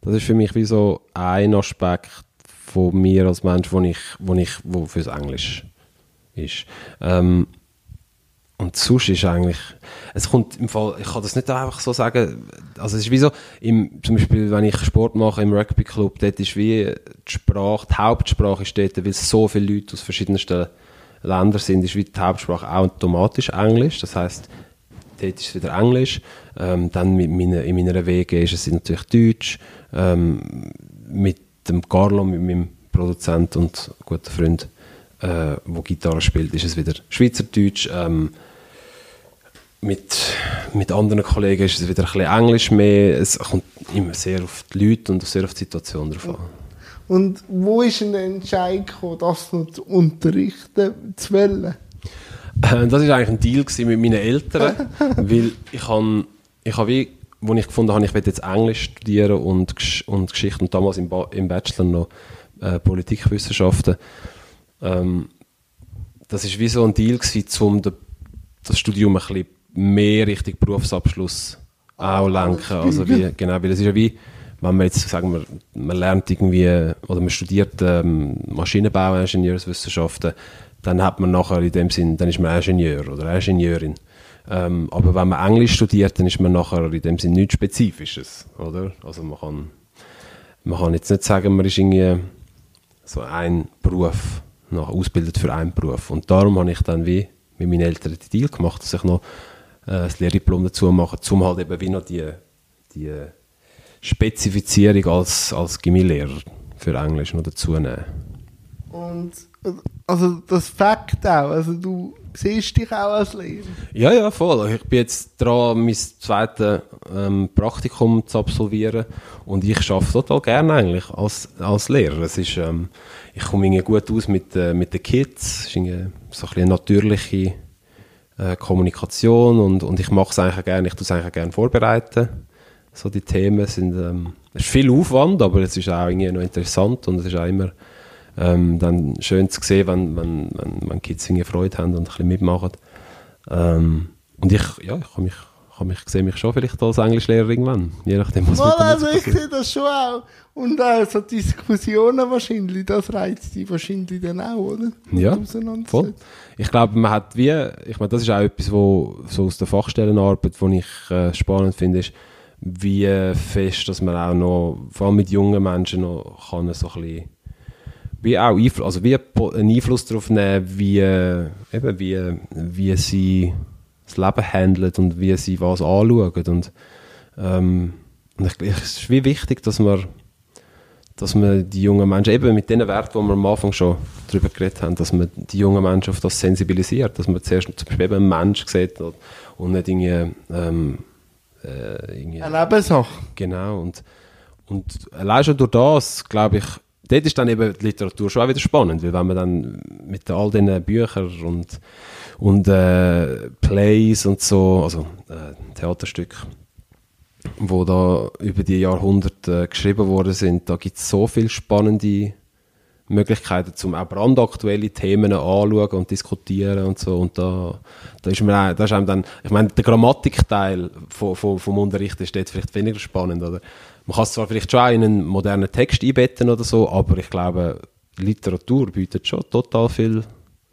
Das ist für mich wie so ein Aspekt von mir als Mensch, wo ich, wo ich wo fürs Englisch ist. Ähm, und sonst ist eigentlich, es kommt im Fall, ich kann das nicht einfach so sagen, also es ist wie so, im, zum Beispiel, wenn ich Sport mache im Rugby-Club, dort ist wie die Sprache, die Hauptsprache ist dort, weil so viele Leute aus verschiedensten Ländern sind, ist wie die Hauptsprache automatisch Englisch, das heißt dort ist es wieder Englisch, ähm, dann mit meine, in meiner WG ist es natürlich Deutsch, ähm, mit dem Carlo, mit meinem Produzent und guten Freund, äh, wo Gitarre spielt, ist es wieder Schweizerdeutsch, ähm, mit, mit anderen Kollegen ist es wieder ein bisschen Englisch mehr. Es kommt immer sehr auf die Leute und sehr auf die Situation drauf an. Und wo ist denn der Entscheid gekommen, das noch zu unterrichten, zu wollen? Äh, Das war eigentlich ein Deal gewesen mit meinen Eltern, weil ich habe, ich habe wie, wo ich gefunden habe, ich will jetzt Englisch studieren und, und Geschichte und damals im, ba im Bachelor noch äh, Politikwissenschaften. Ähm, das ist wie so ein Deal gewesen, um das Studium ein bisschen mehr Richtung Berufsabschluss auch lenken. Also wie, genau, weil es ist ja wie, wenn man jetzt, sagen wir, man lernt irgendwie, oder man studiert ähm, Maschinenbau, Ingenieurswissenschaften, dann hat man nachher in dem Sinn, dann ist man Ingenieur oder Ingenieurin. Ähm, aber wenn man Englisch studiert, dann ist man nachher in dem Sinn nichts Spezifisches, oder? Also man kann, man kann jetzt nicht sagen, man ist irgendwie so ein Beruf, noch ausgebildet für einen Beruf. Und darum habe ich dann wie mit meinen Eltern den Deal gemacht, dass ich noch äh, das Lehrdiplom dazu mache, um halt eben wie noch die, die Spezifizierung als, als Gimmi-Lehrer für Englisch noch dazu nehmen. Und also das Fakt auch, also du siehst dich auch als Lehrer. Ja, ja, voll. Ich bin jetzt dran, mein zweites ähm, Praktikum zu absolvieren und ich arbeite total gerne eigentlich als, als Lehrer. Es ist, ähm, ich komme irgendwie gut aus mit, äh, mit den Kids. Es ist irgendwie so ein bisschen eine natürliche äh, Kommunikation und, und ich mache es eigentlich gerne, ich tue es eigentlich gerne vorbereiten. So die Themen sind, ähm, es ist viel Aufwand, aber es ist auch irgendwie noch interessant und es ist auch immer ähm, dann schön zu sehen, wenn, wenn, wenn, wenn Kids irgendwie Freude haben und ein bisschen mitmachen. Ähm, und ich, ja, ich, kann mich, kann mich, sehe mich schon vielleicht als Englischlehrer irgendwann, je nachdem, was Mal, also ich sehe das schon auch. Und auch so Diskussionen wahrscheinlich, das reizt dich wahrscheinlich dann auch, oder? Ja. Voll. Ich glaube, man hat wie, ich meine, das ist auch etwas, wo so aus der Fachstellenarbeit, wo ich äh, spannend finde, ist, wie fest, dass man auch noch, vor allem mit jungen Menschen noch, kann so ein bisschen, wie auch Einfluss, also wie einen Einfluss darauf nehmen, wie, äh, eben wie, wie sie das Leben handeln und wie sie was anschauen. Und, ähm, und ich, ich, es ist wie wichtig, dass man dass man die jungen Menschen, eben mit den Werten, die wir am Anfang schon darüber geredet haben, dass man die jungen Menschen auf das sensibilisiert, dass man zuerst zum Beispiel eben einen Mensch sieht und, nicht irgendwie, ähm, äh, irgendwie Eine Nebensache. Genau, und, und allein schon durch das, glaube ich, dort ist dann eben die Literatur schon auch wieder spannend, weil wenn man dann mit all diesen Büchern und, und äh, Plays und so, also äh, Theaterstücke, wo da über die Jahrhunderte äh, geschrieben worden sind, da gibt es so viele spannende Möglichkeiten, zum auch brandaktuelle Themen anschauen und diskutieren und so. Und da, da ist mir da ist einem dann, ich meine, der Grammatikteil von, von, vom Unterricht ist dort vielleicht weniger spannend, oder? Man kann es zwar vielleicht schon auch in einen modernen Text einbetten oder so, aber ich glaube, Literatur bietet schon total viel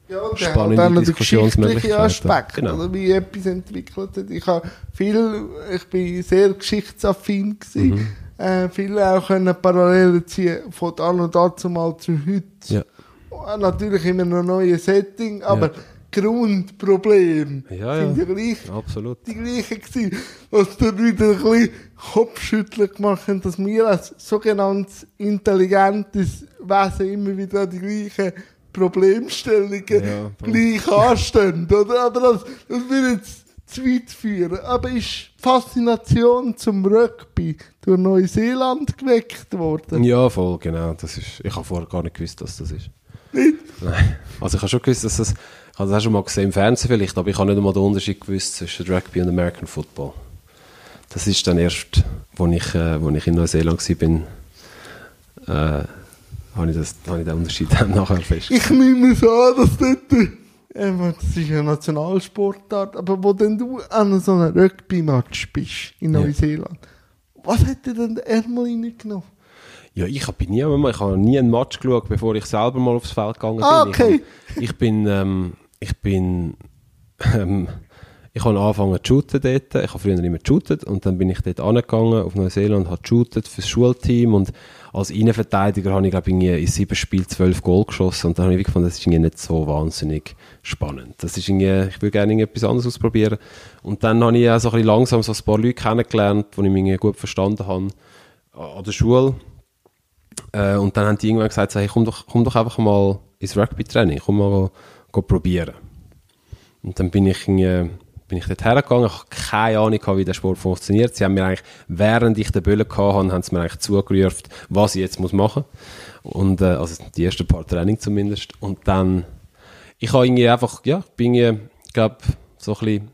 Ja, und Spannende dann Diskussionsmöglichkeiten. Aspekt, Genau. oder wie etwas entwickelt hat. Ich habe viel, ich bin sehr geschichtsaffin gewesen, Mhm. äh, viel auch können Parallelen ziehen von dann und dazu mal zu heute. Ja. Natürlich immer noch neue Setting, aber Grundproblem Ja, sind ja. gleich Absolut. die gleichen gewesen, was dann wieder ein bisschen Kopfschütteln gemacht haben, dass wir als sogenanntes intelligentes Wesen immer wieder die gleichen Problemstellungen Ja, gleich anstehen, oder? Aber das, das will jetzt zu weit führen. Aber ist die Faszination zum Rugby durch Neuseeland geweckt worden? Ja, voll, genau. Das ist, ich habe vorher gar nicht gewusst, dass das ist. Nicht? Nein. Also ich habe schon gewusst, dass das, ich habe das auch schon mal gesehen im Fernsehen vielleicht, aber ich habe nicht einmal den Unterschied gewusst zwischen Rugby und American Football. Das ist dann erst, als ich, äh, ich in Neuseeland war, äh, habe ich, das, habe ich den Unterschied dann nachher fest. Ich nehme es an, dass dort, ähm, das ist eine Nationalsportart, aber wo denn du an so einem Rugby-Match bist in Ja. Neuseeland, was hat dir denn der Ärmel reingenommen? Ja, ich bin nie, ich habe nie einen Match geschaut, bevor ich selber mal aufs Feld gegangen bin. Ah, okay. Ich, ich bin, ähm, ich bin, ähm, ich habe angefangen zu shooten dort. Ich habe früher immer geshootet und dann bin ich dort angegangen auf Neuseeland, habe geshootet fürs Schulteam und als Innenverteidiger habe ich, glaube ich, in sieben Spielen zwölf Goal geschossen und dann habe ich gefunden, das ist irgendwie nicht so wahnsinnig spannend. Das ist irgendwie, ich würde gerne etwas anderes ausprobieren. Und dann habe ich auch so langsam so ein paar Leute kennengelernt, die ich mich gut verstanden habe an der Schule. Äh, und dann haben die irgendwann gesagt, hey, komm doch, komm doch einfach mal ins Rugby-Training, komm mal probieren. Und dann bin ich, in, bin ich dort hergegangen, ich habe keine Ahnung, wie der Sport funktioniert. Sie haben mir eigentlich, während ich den Böllen hatte, haben sie mir eigentlich zugerufen, was ich jetzt machen muss. Und, äh, also die ersten paar Training zumindest. Und dann, ich habe irgendwie einfach, ja, bin, ich glaube, so ein bisschen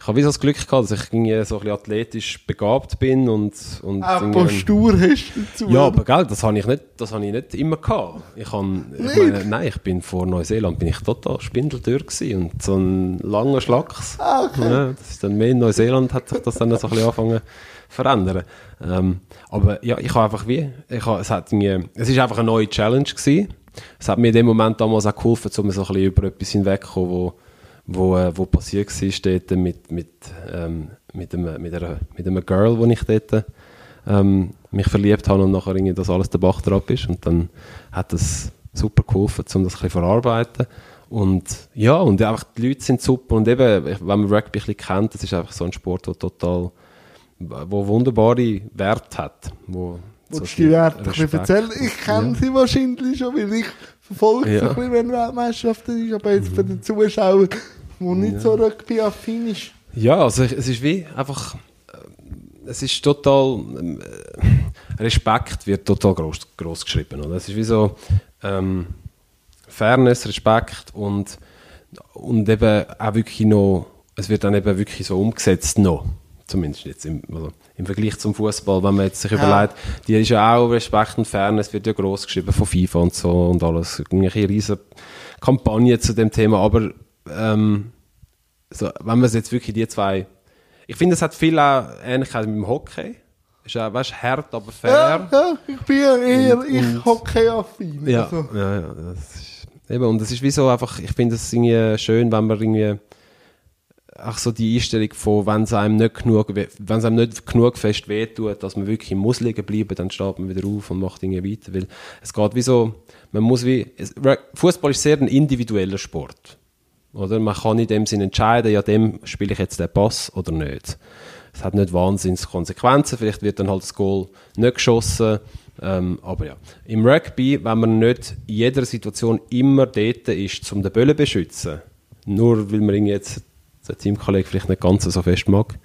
ich habe wie so das Glück gehabt, dass ich irgendwie so ein bisschen athletisch begabt bin und... und Auch Postur hast du dazu. Ja, aber gell, das habe ich nicht, das habe ich nicht immer gehabt. Ich habe, ich meine, nein, ich bin vor Neuseeland bin ich total spindeldürr gewesen und so ein langer Schlacks. Ah, okay. Ja, das ist dann mehr in Neuseeland hat sich das dann so ein bisschen angefangen verändern. Ähm, aber ja, ich habe einfach wie, ich habe, es hat mir, es ist einfach eine neue Challenge gewesen. Es hat mir in dem Moment damals auch geholfen, um so ein bisschen über etwas hinwegzukommen, wo wo, äh, wo passiert war dort mit, mit, ähm, mit, einem, mit, einer, mit einem Girl, wo ich dort ähm, mich verliebt habe und nachher irgendwie das alles der Bach drauf ist. Und dann hat das super geholfen, um das ein bisschen verarbeiten. Und ja, und einfach die Leute sind super. Und eben, wenn man Rugby ein bisschen kennt, das ist einfach so ein Sport, der total, wo wunderbare Werte hat. Wo Willst du die Werte erzählen? Ich kenne ja. sie wahrscheinlich schon, weil ich verfolge ja. sie ein bisschen, wenn Weltmeisterschaften ist. Aber jetzt mhm. für den Zuschauer wo nicht ja. so rugby-affin ist. Ja, also es ist wie einfach, äh, es ist total, äh, Respekt wird total groß, groß geschrieben. Oder? Es ist wie so ähm, Fairness, Respekt und, und eben auch wirklich noch, es wird dann eben wirklich so umgesetzt noch. Zumindest jetzt im, also im Vergleich zum Fußball, wenn man jetzt sich ja. überlegt, die ist ja auch Respekt und Fairness, wird ja groß geschrieben von FIFA und so und alles. Eine riesige Kampagne zu dem Thema, aber ähm, so, wenn man jetzt wirklich die zwei. Ich finde, es hat viel auch Ähnlichkeit mit dem Hockey. Ist ja, weißt, hart, aber fair. Ja, ja ich bin ja eher und, ich Hockey-affin. Ja, also. ja, ja. Das ist, eben, und es ist wie so einfach, ich finde es irgendwie schön, wenn man irgendwie auch so die Einstellung von, wenn es einem nicht genug, wenn es einem nicht genug fest wehtut, dass man wirklich muss liegen bleiben, dann steht man wieder auf und macht Dinge weiter, weil es geht wie so, man muss wie, Fußball ist sehr ein individueller Sport. Oder? Man kann in dem Sinne entscheiden, ja, dem spiele ich jetzt den Pass oder nicht. Es hat nicht wahnsinnig Konsequenzen, vielleicht wird dann halt das Goal nicht geschossen, ähm, aber ja. Im Rugby, wenn man nicht in jeder Situation immer dort ist, um den Böllen zu beschützen, nur weil man jetzt den Teamkollegen vielleicht nicht ganz so fest mag,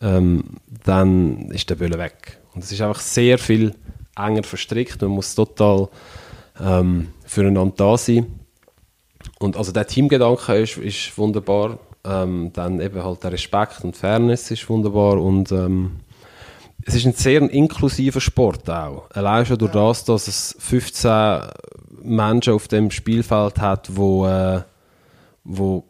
ähm, dann ist der Böllen weg. Und es ist einfach sehr viel enger verstrickt. Man muss total ähm, füreinander da sein. Und also der Teamgedanke ist, ist wunderbar. Ähm, dann eben halt der Respekt und Fairness ist wunderbar und ähm, es ist ein sehr inklusiver Sport auch. Allein schon durch das, dass es 15 Menschen auf dem Spielfeld hat, wo, äh, wo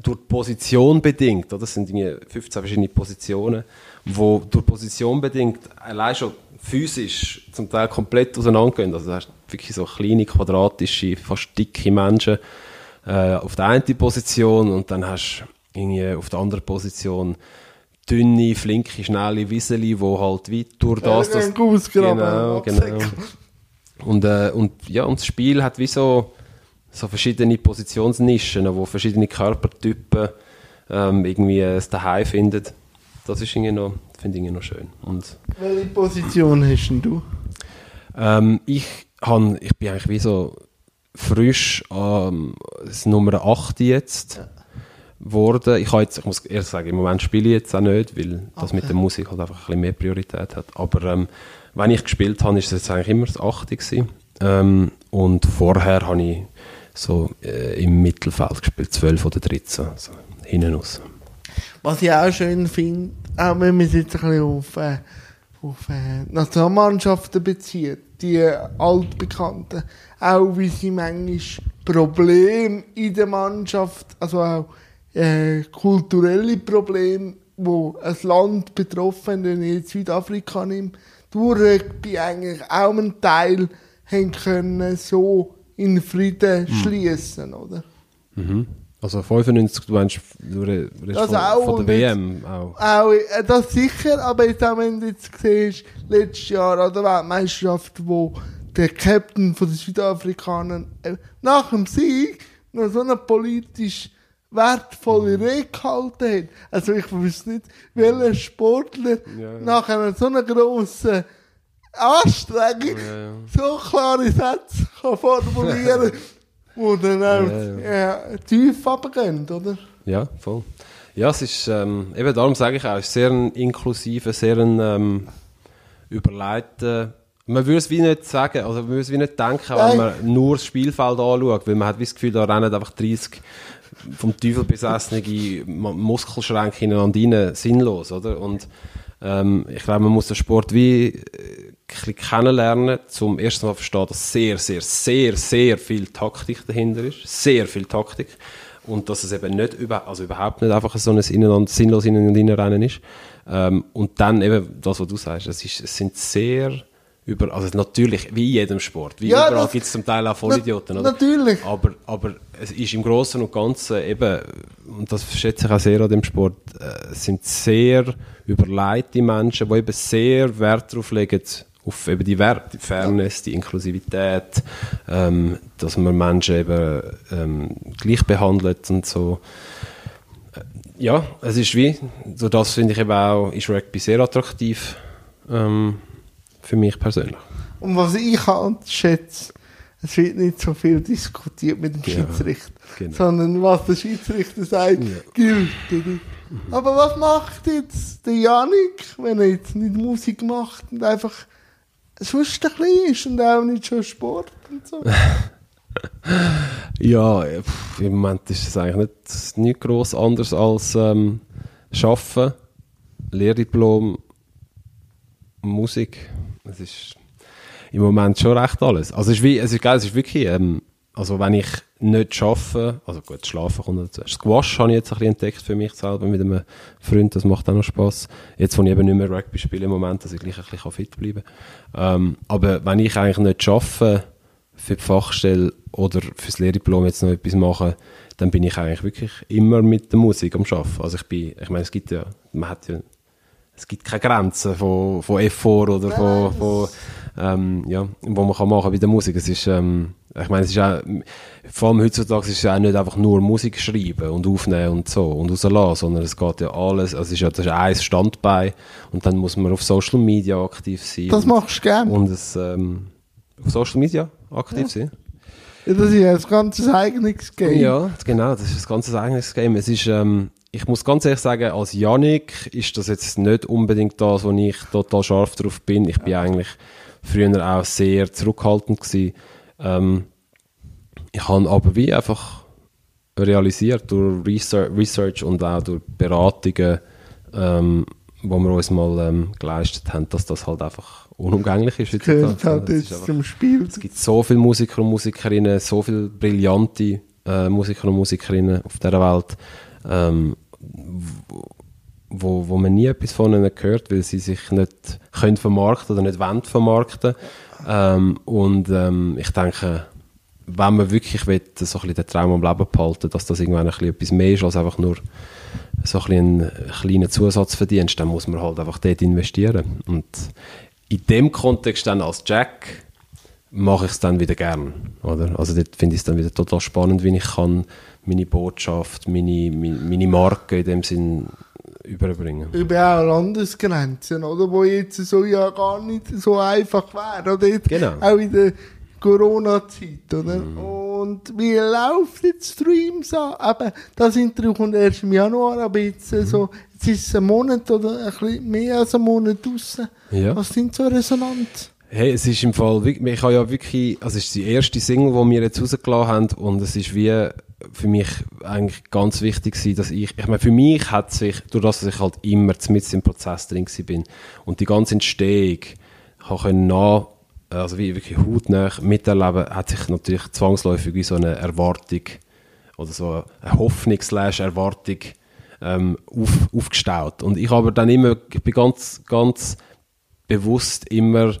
durch Position bedingt, oder? das sind 15 verschiedene Positionen, wo durch Position bedingt allein schon physisch zum Teil komplett auseinandergehen. Also du hast wirklich so kleine, quadratische, fast dicke Menschen äh, auf der einen Position und dann hast du irgendwie auf der anderen Position dünne, flinke, schnelle Wieseli, wo halt weit durch das... Das genau, genau. Und, äh, und, ja, und das Spiel hat wie so, so verschiedene Positionsnischen, wo verschiedene Körpertypen ähm, irgendwie es daheim finden. Das ist irgendwie noch, finde ich noch schön. Und, Welche Position hast denn du? Ähm, ich, han, ich bin eigentlich wie so frisch ähm, das Nummer 8 jetzt ja. Ich, jetzt, ich muss ehrlich sagen, im Moment spiele ich jetzt auch nicht, weil das okay. mit der Musik halt einfach ein bisschen mehr Priorität hat. Aber ähm, wenn ich gespielt habe, ist es jetzt eigentlich immer das 8 gewesen. Ähm, und vorher habe ich so äh, im Mittelfeld gespielt, 12 oder 13, also hinten raus. Was ich auch schön finde, auch wenn man es jetzt ein bisschen auf, äh, auf äh, Nationalmannschaften bezieht, die altbekannten, auch wie sie manchmal Probleme in der Mannschaft, also auch äh, kulturelle Probleme, wo ein Land betroffen, wenn ich jetzt Südafrika nehme, durch Rugby eigentlich auch einen Teil haben können so in Frieden Hm. schließen, oder? Mhm. Also 95, du meinst, du re- redest Also von, auch von der jetzt- WM auch. Auch, äh, das sicher, aber jetzt auch wenn du jetzt siehst, letztes Jahr an der Weltmeisterschaft, wo der Captain von den Südafrikanern äh, nach dem Sieg noch so eine politisch wertvolle Mhm. Rede gehalten hat. Also ich wüsste nicht, welcher Sportler Ja, ja. nach einer so einer grossen Anstrengung Ja, ja. so klare Sätze kann formulieren wo dann auch Ja, äh, tief runtergehen, oder? Ja, voll. Ja, es ist, ähm, eben darum sage ich auch, es ist sehr ein inklusiver, sehr ein ähm, überleiter, man würde es wie nicht sagen, also man würde es wie nicht denken, wenn man nur das Spielfeld anschaut, weil man hat wie das Gefühl, da rennen einfach 30 vom Teufel besessene Muskelschränke ineinander rein, sinnlos, oder? Und ähm, ich glaube, man muss den Sport wie äh, bisschen kennenlernen, zum ersten Mal verstehen, dass sehr, sehr, sehr, sehr viel Taktik dahinter ist. Sehr viel Taktik. Und dass es eben nicht über, also überhaupt nicht einfach so ein ineinander, sinnlos ineinander rennen ist. Ähm, und dann eben das, was du sagst, es, ist, es sind sehr über, also natürlich, wie in jedem Sport, wie Ja, überall gibt es zum Teil auch Vollidioten, oder? natürlich. Aber, aber es ist im Großen und Ganzen eben, und das schätze ich auch sehr an dem Sport, äh, es sind sehr überleitete Menschen, die eben sehr Wert darauf legen, auf eben die Werte, die Fairness, die Inklusivität, ähm, dass man Menschen eben ähm, gleich behandelt und so. Äh, Ja, es ist wie, so das finde ich eben auch, ist Rugby sehr attraktiv ähm, für mich persönlich. Und was ich halt schätze, es wird nicht so viel diskutiert mit dem Ja, Schiedsrichter, genau. sondern was der Schiedsrichter sagt, gilt. oder? Aber was macht jetzt der Janik, wenn er jetzt nicht Musik macht und einfach sonst ein bisschen ist und auch nicht schon Sport und so? Ja, pff, im Moment ist es eigentlich nicht, nicht gross anders als ähm, Arbeiten, Lehrdiplom, Musik. Es ist im Moment schon recht alles. Also es ist, wie, es ist geil, es ist wirklich, ähm, also wenn ich nicht arbeite, also gut, schlafen kommt dazu. Squash habe ich jetzt ein bisschen entdeckt für mich selber mit einem Freund, das macht auch noch Spaß. Jetzt, wo ich eben nicht mehr Rugby spiele im Moment, dass ich gleich ein bisschen fit bleiben kann. Ähm, aber wenn ich eigentlich nicht arbeite, für die Fachstelle oder fürs Lehrdiplom jetzt noch etwas machen, dann bin ich eigentlich wirklich immer mit der Musik am Arbeiten. Also ich bin, ich meine, es gibt ja, man hat ja, es gibt keine Grenzen von, von F4 oder von, von ähm, ja, wo man kann machen bei der Musik. Es ist, ähm, ich meine, es ist auch, vor allem heutzutage ist es ja auch nicht einfach nur Musik schreiben und aufnehmen und so und rauslassen, sondern es geht ja alles, also es ist ja, das ist ein Standbein und dann muss man auf Social Media aktiv sein. Das und, machst du gern. und es, ähm, auf Social Media aktiv sein. Ja, das ist ja ein ganzes eigenes Game. Ja, genau, das ist ein ganz eigenes Game. Es ist, ähm, ich muss ganz ehrlich sagen, als Yannick ist das jetzt nicht unbedingt das, wo ich total scharf drauf bin. Ich bin eigentlich früher auch sehr zurückhaltend gewesen. Ähm, ich habe aber wie einfach realisiert durch Research, und auch durch Beratungen, ähm, wo wir uns mal ähm, geleistet haben, dass das halt einfach unumgänglich ist. Gehört halt jetzt einfach- zum Spiel. es gibt so viele Musiker und Musikerinnen, so viele brillante äh, Musiker und Musikerinnen auf dieser Welt, ähm, wo, wo man nie etwas von ihnen hört, weil sie sich nicht können vermarkten oder nicht wollen vermarkten. Ähm, und ähm, ich denke, wenn man wirklich will, so ein bisschen den Traum am Leben behalten, dass das irgendwann ein bisschen etwas mehr ist als einfach nur so ein bisschen ein kleiner Zusatzverdienst, dann muss man halt einfach dort investieren. Und in dem Kontext dann als Jack mache ich es dann wieder gern, oder? Also dort finde ich es dann wieder total spannend, wie ich kann meine Botschaft, meine, meine, meine Marke in dem Sinn überbringen. über auch Landesgrenzen, oder? Wo jetzt so ja gar nicht so einfach wäre, oder? Jetzt Genau. Auch in der Corona-Zeit, oder? Und wie läuft jetzt Streams an? Eben, das Interview kommt erst im Januar, aber jetzt, äh, so, jetzt ist es ein Monat oder ein bisschen mehr als ein Monat draussen. Ja. Was sind so Resonanz? Hey, es ist im Fall, ich habe ja wirklich, also es ist die erste Single, die wir jetzt rausgelassen haben und es ist wie für mich eigentlich ganz wichtig gewesen, dass ich, ich meine, für mich hat sich, durch das, dass ich halt immer mit im Prozess drin bin und die ganze Entstehung habe nach, also wie wirklich hautnah miterleben, hat sich natürlich zwangsläufig wie so eine Erwartung oder so eine Hoffnung slash Erwartung ähm, auf, aufgestaut. Und ich habe dann immer, ich bin ganz, ganz bewusst immer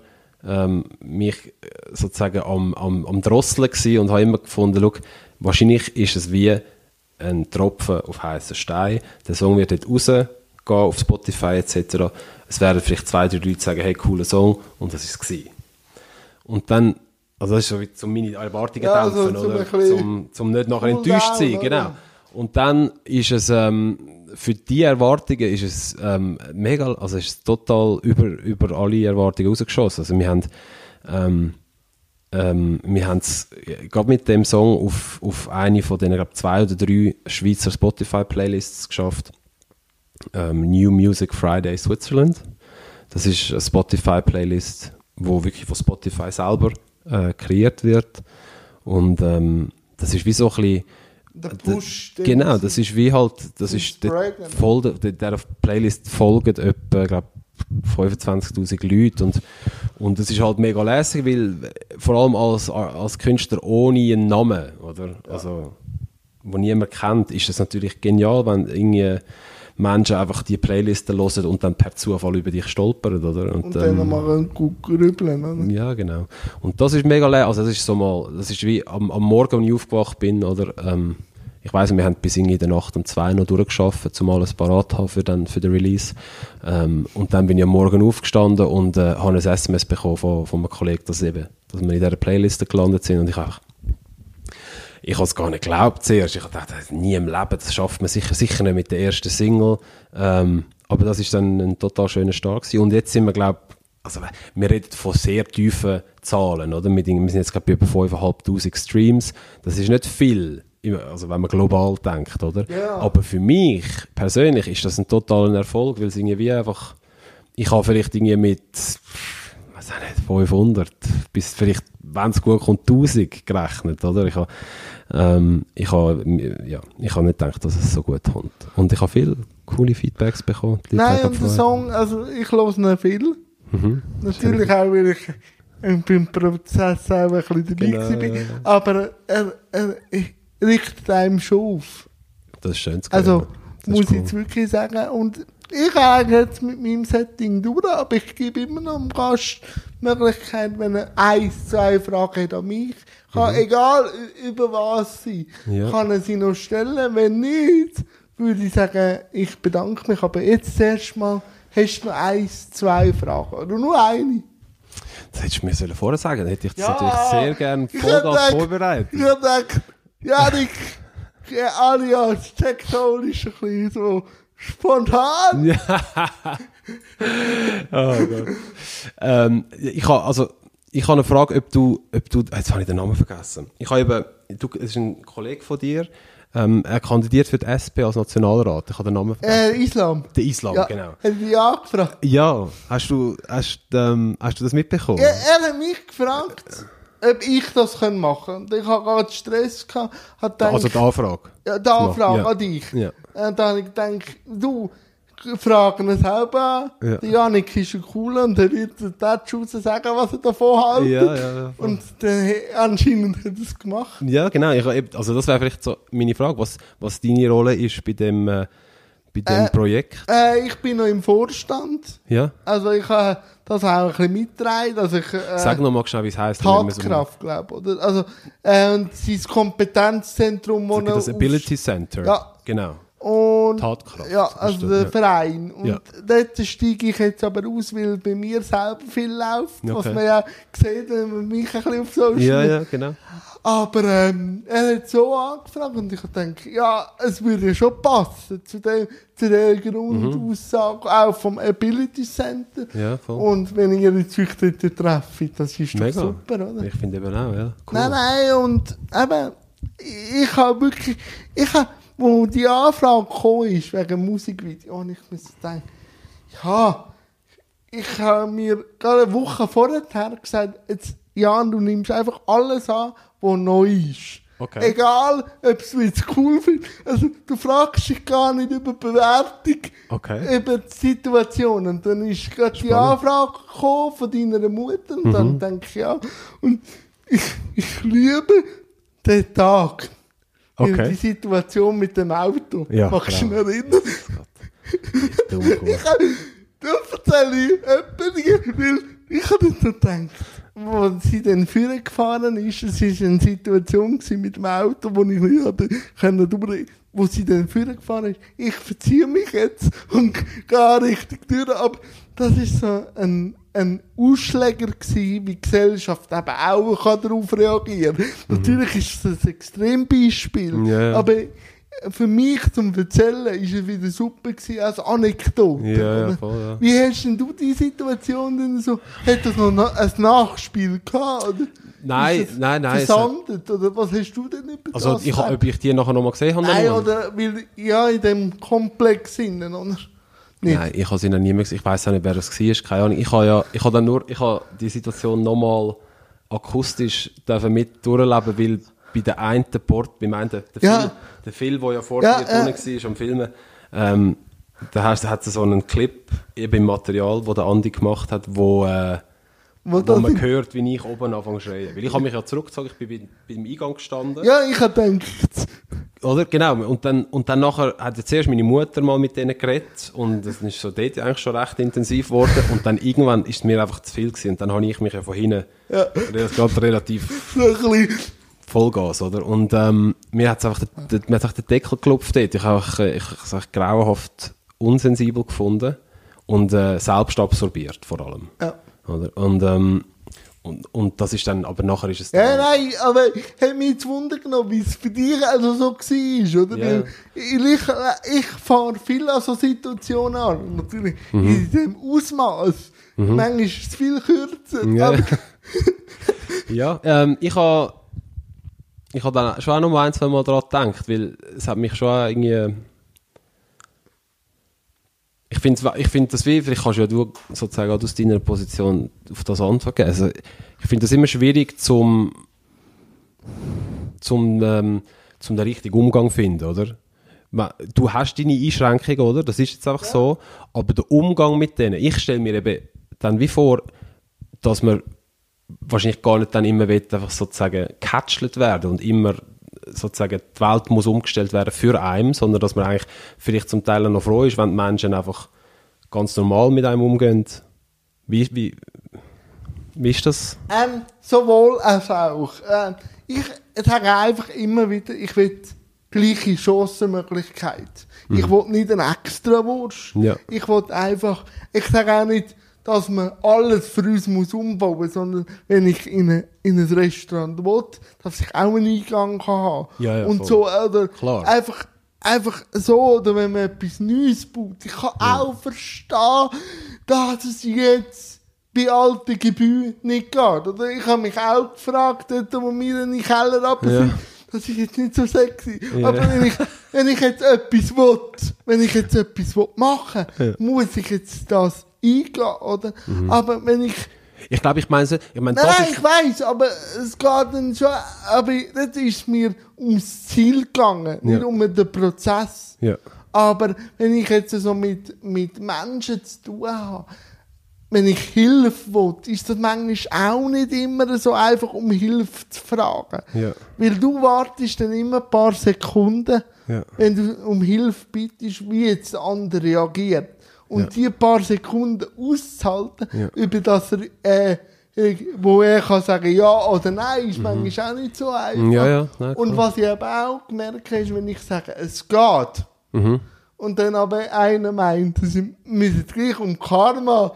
ähm, mich sozusagen am, am, am Drosseln und habe immer gefunden, schau, wahrscheinlich ist es wie ein Tropfen auf heißen Stein. Der Song wird dort rausgehen auf Spotify etc. Es werden vielleicht zwei, drei Leute sagen, hey, cooler Song und das ist es. Und dann, also das ist so wie zum meine Erwartungen Ja, also dämpfen, oder? Zum, zum nicht nachher cool enttäuscht sein, oder? genau. Und dann ist es, ähm, für die Erwartungen ist es ähm, mega, also es ist total über, über alle Erwartungen rausgeschossen. Also wir haben, ähm, ähm, wir haben es gerade mit dem Song auf, auf eine von den, glaube zwei oder drei Schweizer Spotify-Playlists geschafft. Ähm, New Music Friday Switzerland. Das ist eine Spotify-Playlist, wo wirklich von Spotify selber äh, kreiert wird. Und ähm, das ist wie so ein bisschen Der Push. Genau, das ist wie halt, das ist, der, Spreaden. voll, der, der Playlist folgen etwa, glaub, 25'000 Leute und, und das ist halt mega lässig, weil vor allem als, als Künstler ohne einen Namen, oder, also, wo niemand kennt, ist es natürlich genial, wenn irgendwie Menschen einfach die Playlisten hören und dann per Zufall über dich stolpern, oder? Und dann ähm, nochmal gut grübeln, oder? ja, genau. Und das ist mega leer. Also das ist so mal, das ist wie am, am Morgen, als ich aufgewacht bin, oder, ähm, ich weiss, wir haben bis in der Nacht um zwei noch durchgeschafft, um alles parat haben für, dann, für den Release. Ähm, und dann bin ich am Morgen aufgestanden und äh, habe ein SMS bekommen von, von einem Kollegen, dass, eben, dass wir in dieser Playliste gelandet sind. Und ich einfach, ich habe es gar nicht geglaubt zuerst. Ich dachte, nie im Leben, das schafft man sicher, sicher nicht mit der ersten Single. Ähm, aber das ist dann ein total schöner Start gewesen. Und jetzt sind wir, glaube also wir reden von sehr tiefen Zahlen, oder? Wir, sind jetzt gerade bei über 5'500 Streams. Das ist nicht viel, also wenn man global denkt, oder? Ja. Aber für mich persönlich ist das ein totaler Erfolg, weil es irgendwie einfach, ich habe vielleicht irgendwie mit, auch nicht, 500 bis vielleicht, wenn es gut kommt, 1000 gerechnet, oder? Ich habe, ähm, ich habe, ja, ich habe nicht gedacht, dass es so gut kommt. Und ich habe viele coole Feedbacks bekommen. Nein, und der. Song, also ich höre ihn viel. Mhm. Natürlich auch, weil ich äh, beim Prozess auch ein bisschen dabei Genau, war. Aber er, er, er richtet einem schon auf. Das ist schön zu Also, hören. Das muss ist ich jetzt wirklich sagen. Und ich habe jetzt mit meinem Setting durch, aber ich gebe immer noch dem Gast die Möglichkeit, wenn er ein, zwei Fragen hat an mich, kann, egal ü- über was Mhm. Ja. kann er sie noch stellen. Wenn nicht, würde ich sagen, ich bedanke mich. Aber jetzt zuerst mal, hast du noch eins, zwei Fragen? Oder nur eine? Das hättest du mir sollen vorher sagen, dann hätte ich das Ja, natürlich sehr gerne vorbereitet. Ich habe gedacht, Janik, alias Textol ist ein bisschen so spontan. Ja. oh Gott. Ähm, ich habe also ich habe eine Frage, ob du, ob du, jetzt habe ich den Namen vergessen. Ich habe eben, du, es ist ein Kollege von dir, ähm, er kandidiert für die SP als Nationalrat. Ich habe den Namen vergessen. Äh, Islam. Der Islam, Ja, genau. Hat ich angefragt. Ja, hast du, hast, ähm, hast du das mitbekommen? Er, er hat mich gefragt, ob ich das können machen kann. Und ich hatte gerade Stress. Gehabt, gedacht, also die Anfrage. ja, die Anfrage Ja. an dich. Ja. Und dann habe ich gedacht, du, fragen ihn selber an. Ja. Der Janik ist ein cooler und er wird Touch raus sagen, was er davon hält. Ja, ja, ja. Und dann, anscheinend hat er es gemacht. Ja, genau. Ich, also das wäre vielleicht so meine Frage, was, was deine Rolle ist bei dem, äh, bei dem Äh, Projekt. Äh, ich bin noch im Vorstand. Ja. Also ich habe das auch ein bisschen mitgetragen, dass ich äh, Sag noch mal schnell, wie es heisst. wir so- Tatkraft, glaube ich. Oder? Also äh, und sein Kompetenzzentrum, wo Das Ability Center. Ja. Genau. Und, Tatkraft. Ja, also der ja. Verein. Und Ja. dort steige ich jetzt aber aus, weil bei mir selber viel läuft, was Okay. man ja sieht, wenn man mich ein bisschen auf Social Ja, ja, genau. Aber ähm, er hat so angefragt und ich denke, ja, es würde ja schon passen zu, dem, zu der Grundaussage, auch vom Ability Center. Mhm. Ja, voll. Und wenn ihr jetzt euch dort trefft, das ist doch Mega. super, oder? Ich finde eben auch, ja. Cool. Nein, nein, und eben, ich, ich habe wirklich, ich habe, wo die Anfrage gekommen ist, wegen Musikvideo, und ich muss denken, ja, ich habe mir gerade eine Woche vorher gesagt, jetzt, Jan, du nimmst einfach alles an, was neu ist. Okay. Egal, ob es jetzt cool findest. Also, du fragst dich gar nicht über Bewertung, Okay. über die Situation. Und dann ist gerade die. Anfrage gekommen von deiner Mutter. Und Mhm. dann denke ich, ja. Und ich, ich liebe den Tag. Okay. Die Situation mit dem Auto. Ja, Machst du dich erinnern? Cool. Ich habe Da erzähle ich etwas, weil ich habe jetzt so gedacht, wo sie dann vorne gefahren ist, es war eine Situation mit dem Auto, wo ich nicht hatte, können durch, wo sie dann vorne gefahren ist. Ich verziehe mich jetzt und gehe richtig durch, aber das ist so ein, ein Ausschläger gewesen, wie die Gesellschaft eben auch kann darauf reagieren kann. Natürlich ist es ein Extrembeispiel, ja. aber für mich zum Erzählen ist es wieder super gewesen als Anekdote. Ja, ja, voll, ja. Wie hast denn du die Situation denn so? Hat das noch ein Nachspiel gehabt? Oder? Nein, nein, nein, hat- Versandet? Oder was hast du denn über Also, ich, ob ich die nachher nochmal gesehen habe? Nein, oder, weil, ja, in dem Komplex innen, oder? Nicht? Nein, ich habe sie noch nie mehr gesehen. Ich weiß auch nicht, wer das war. Keine Ahnung. Ich habe ja, ich habe dann nur, ich habe die Situation nochmal akustisch dürfen mit durchleben, weil bei der einen Port, beim einen, der, der Ja. Phil, der Phil, der ja vorher Ja, drinnen ja. war am Filmen, ähm, da hat es so einen Clip eben im Material, wo der Andi gemacht hat, wo, äh, Wo wo man hört, wie ich oben anfange zu schreien. Weil ich habe mich ja zurückgezogen, ich bin bei, beim Eingang gestanden. Ja, ich habe gedacht, Oder? Genau. Und dann, und dann nachher hat ja zuerst meine Mutter mal mit denen geredet und das ist so dort eigentlich schon recht intensiv geworden und dann irgendwann ist es mir einfach zu viel gewesen und dann habe ich mich ja von hinten Ja. gerade relativ Vollgas, oder? Und ähm, mir hat einfach der, mir hat einfach der Deckel geklopft dort. Ich habe einfach, äh, ich, ich, ich grauenhaft unsensibel gefunden und äh, selbst absorbiert vor allem. ja. Oder? Und, ähm, und, und das ist dann, aber nachher ist es Ja, nein, aber hat mich jetzt Wunder genommen, wie es für dich also so war, oder? Ja. Weil Ich, ich fahre viel an so Situationen an, natürlich Mhm. in diesem Ausmaß. Manchmal ist es viel kürzer, Ja. aber Ja, ähm, ich habe ich hab dann schon auch noch ein, zwei Mal daran gedacht, weil es hat mich schon irgendwie... Ich finde ich find das wie, vielleicht kannst ja du sozusagen auch aus deiner Position auf das antworten. Also, ich finde das immer schwierig zum, zum, ähm, zum den richtigen Umgang zu finden, oder? Du hast deine Einschränkungen, oder? Das ist jetzt einfach so. Aber der Umgang mit denen, ich stelle mir eben dann wie vor, dass man wahrscheinlich gar nicht dann immer will, einfach sozusagen gecatchelt werden und immer sozusagen die Welt muss umgestellt werden für einen, sondern dass man eigentlich vielleicht zum Teil noch froh ist, wenn die Menschen einfach ganz normal mit einem umgehen. Wie, wie, wie ist das? ähm, sowohl als auch. Ähm, ich sage einfach immer wieder, ich will gleiche Chancenmöglichkeit. Ich will nicht eine Extrawurst. Ja. Ich will einfach, ich sage auch nicht, dass man alles für uns muss umbauen muss, sondern wenn ich in, eine, in ein Restaurant will, dass ich auch einen Eingang kann haben Ja, ja, Und voll. so, oder Klar. einfach, einfach so, oder wenn man etwas Neues baut. Ich kann auch verstehen, dass es jetzt bei alten Gebäuden nicht geht. Oder ich habe mich auch gefragt, dort, wo wir in den Keller runter Ja. das ist jetzt nicht so sexy. Ja. Aber wenn ich, wenn ich jetzt etwas will, wenn ich jetzt etwas will machen Ja. muss ich jetzt das eingehen, oder? Aber wenn ich, Ich glaube, ich meine, ich meine, nein, ist, ich weiß, aber es geht dann schon, aber das ist mir ums Ziel gegangen, nicht Ja. um den Prozess. ja. Aber wenn ich jetzt so mit, mit Menschen zu tun habe, wenn ich Hilfe will, ist das manchmal auch nicht immer so einfach, um Hilfe zu fragen. Ja. Weil du wartest dann immer ein paar Sekunden, Ja. wenn du um Hilfe bittest, wie jetzt der andere reagiert. Und Ja. die paar Sekunden auszuhalten, Ja. über das er, äh, äh, wo er kann sagen ja oder nein, Mhm. ist manchmal auch nicht so einfach. Ja, ja, nein, Und was ich eben auch gemerkt habe, ist, wenn ich sage, es geht, Mhm. und dann aber einer meint, sie müssen gleich um Karma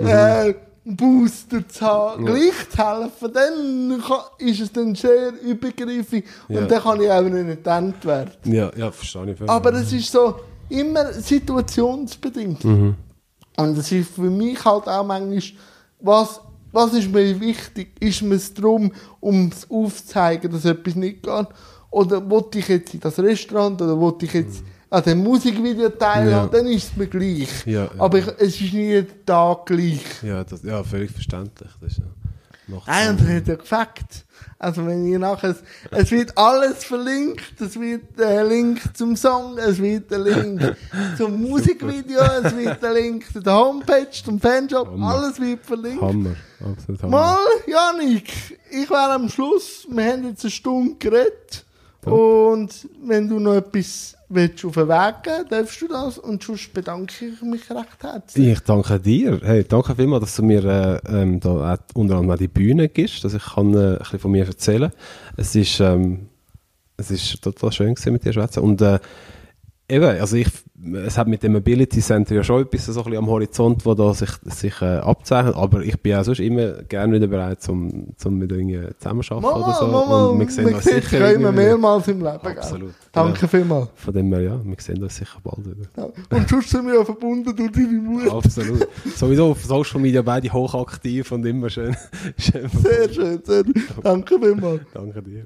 Mhm. äh, Booster zu haben, gleich zu helfen, dann kann, ist es dann sehr übergriffig Ja. und dann kann ich auch nicht entdeckt werden. Ja, ja, verstehe ich. Aber es ist so immer situationsbedingt. Mhm. Und es ist für mich halt auch manchmal, was, was ist mir wichtig? Ist mir es darum, um es aufzuzeigen, dass etwas nicht geht? Oder wollte ich jetzt in das Restaurant oder wollte ich jetzt an dem Musikvideo teilhaben? Ja. Dann ist es mir gleich. Ja, ja. Aber ich, es ist nie jeden Tag gleich. Ja, das, ja, völlig verständlich. Das ist, ja, Nein, und er hat ja gefackt. Also wenn ihr nachher, es wird alles verlinkt, es wird der Link zum Song, es wird der Link zum Musikvideo, es wird der Link zu der Homepage, zum Fanshop, Hammer. alles wird verlinkt. Hammer, absolut Hammer. Mal, Janik, ich wäre am Schluss, wir haben jetzt eine Stunde geredet Und wenn du noch etwas willst auf den Weg geben darfst du das. Und sonst bedanke ich mich recht herzlich. Ich danke dir. Hey, danke vielmals, dass du mir äh, ähm, da auch unter anderem auch die Bühne gibst, dass ich kann, äh, ein bisschen von mir erzählen Es ist, ähm, es ist total schön gewesen, mit dir zu schwätzen. Und äh, eben, also ich, es hat mit dem Mobility Center ja schon etwas so ein bisschen am Horizont, wo da sich, sich äh, abzeichnet, aber ich bin auch sonst immer gerne wieder bereit, zum, zum mit irgendwie zusammenarbeiten oder so. Mama, und wir sehen uns sicher sich immer irgendwie mehrmals im Leben. gell? Absolut. Danke Ja. vielmals. Von dem her, ja, wir sehen uns sicher bald wieder. Ja. Und sonst sind wir ja verbunden durch deine Mutter. Absolut. Sowieso auf Social Media beide hochaktiv und immer schön. schön Sehr schön, sehr schön. Danke vielmals. Danke dir.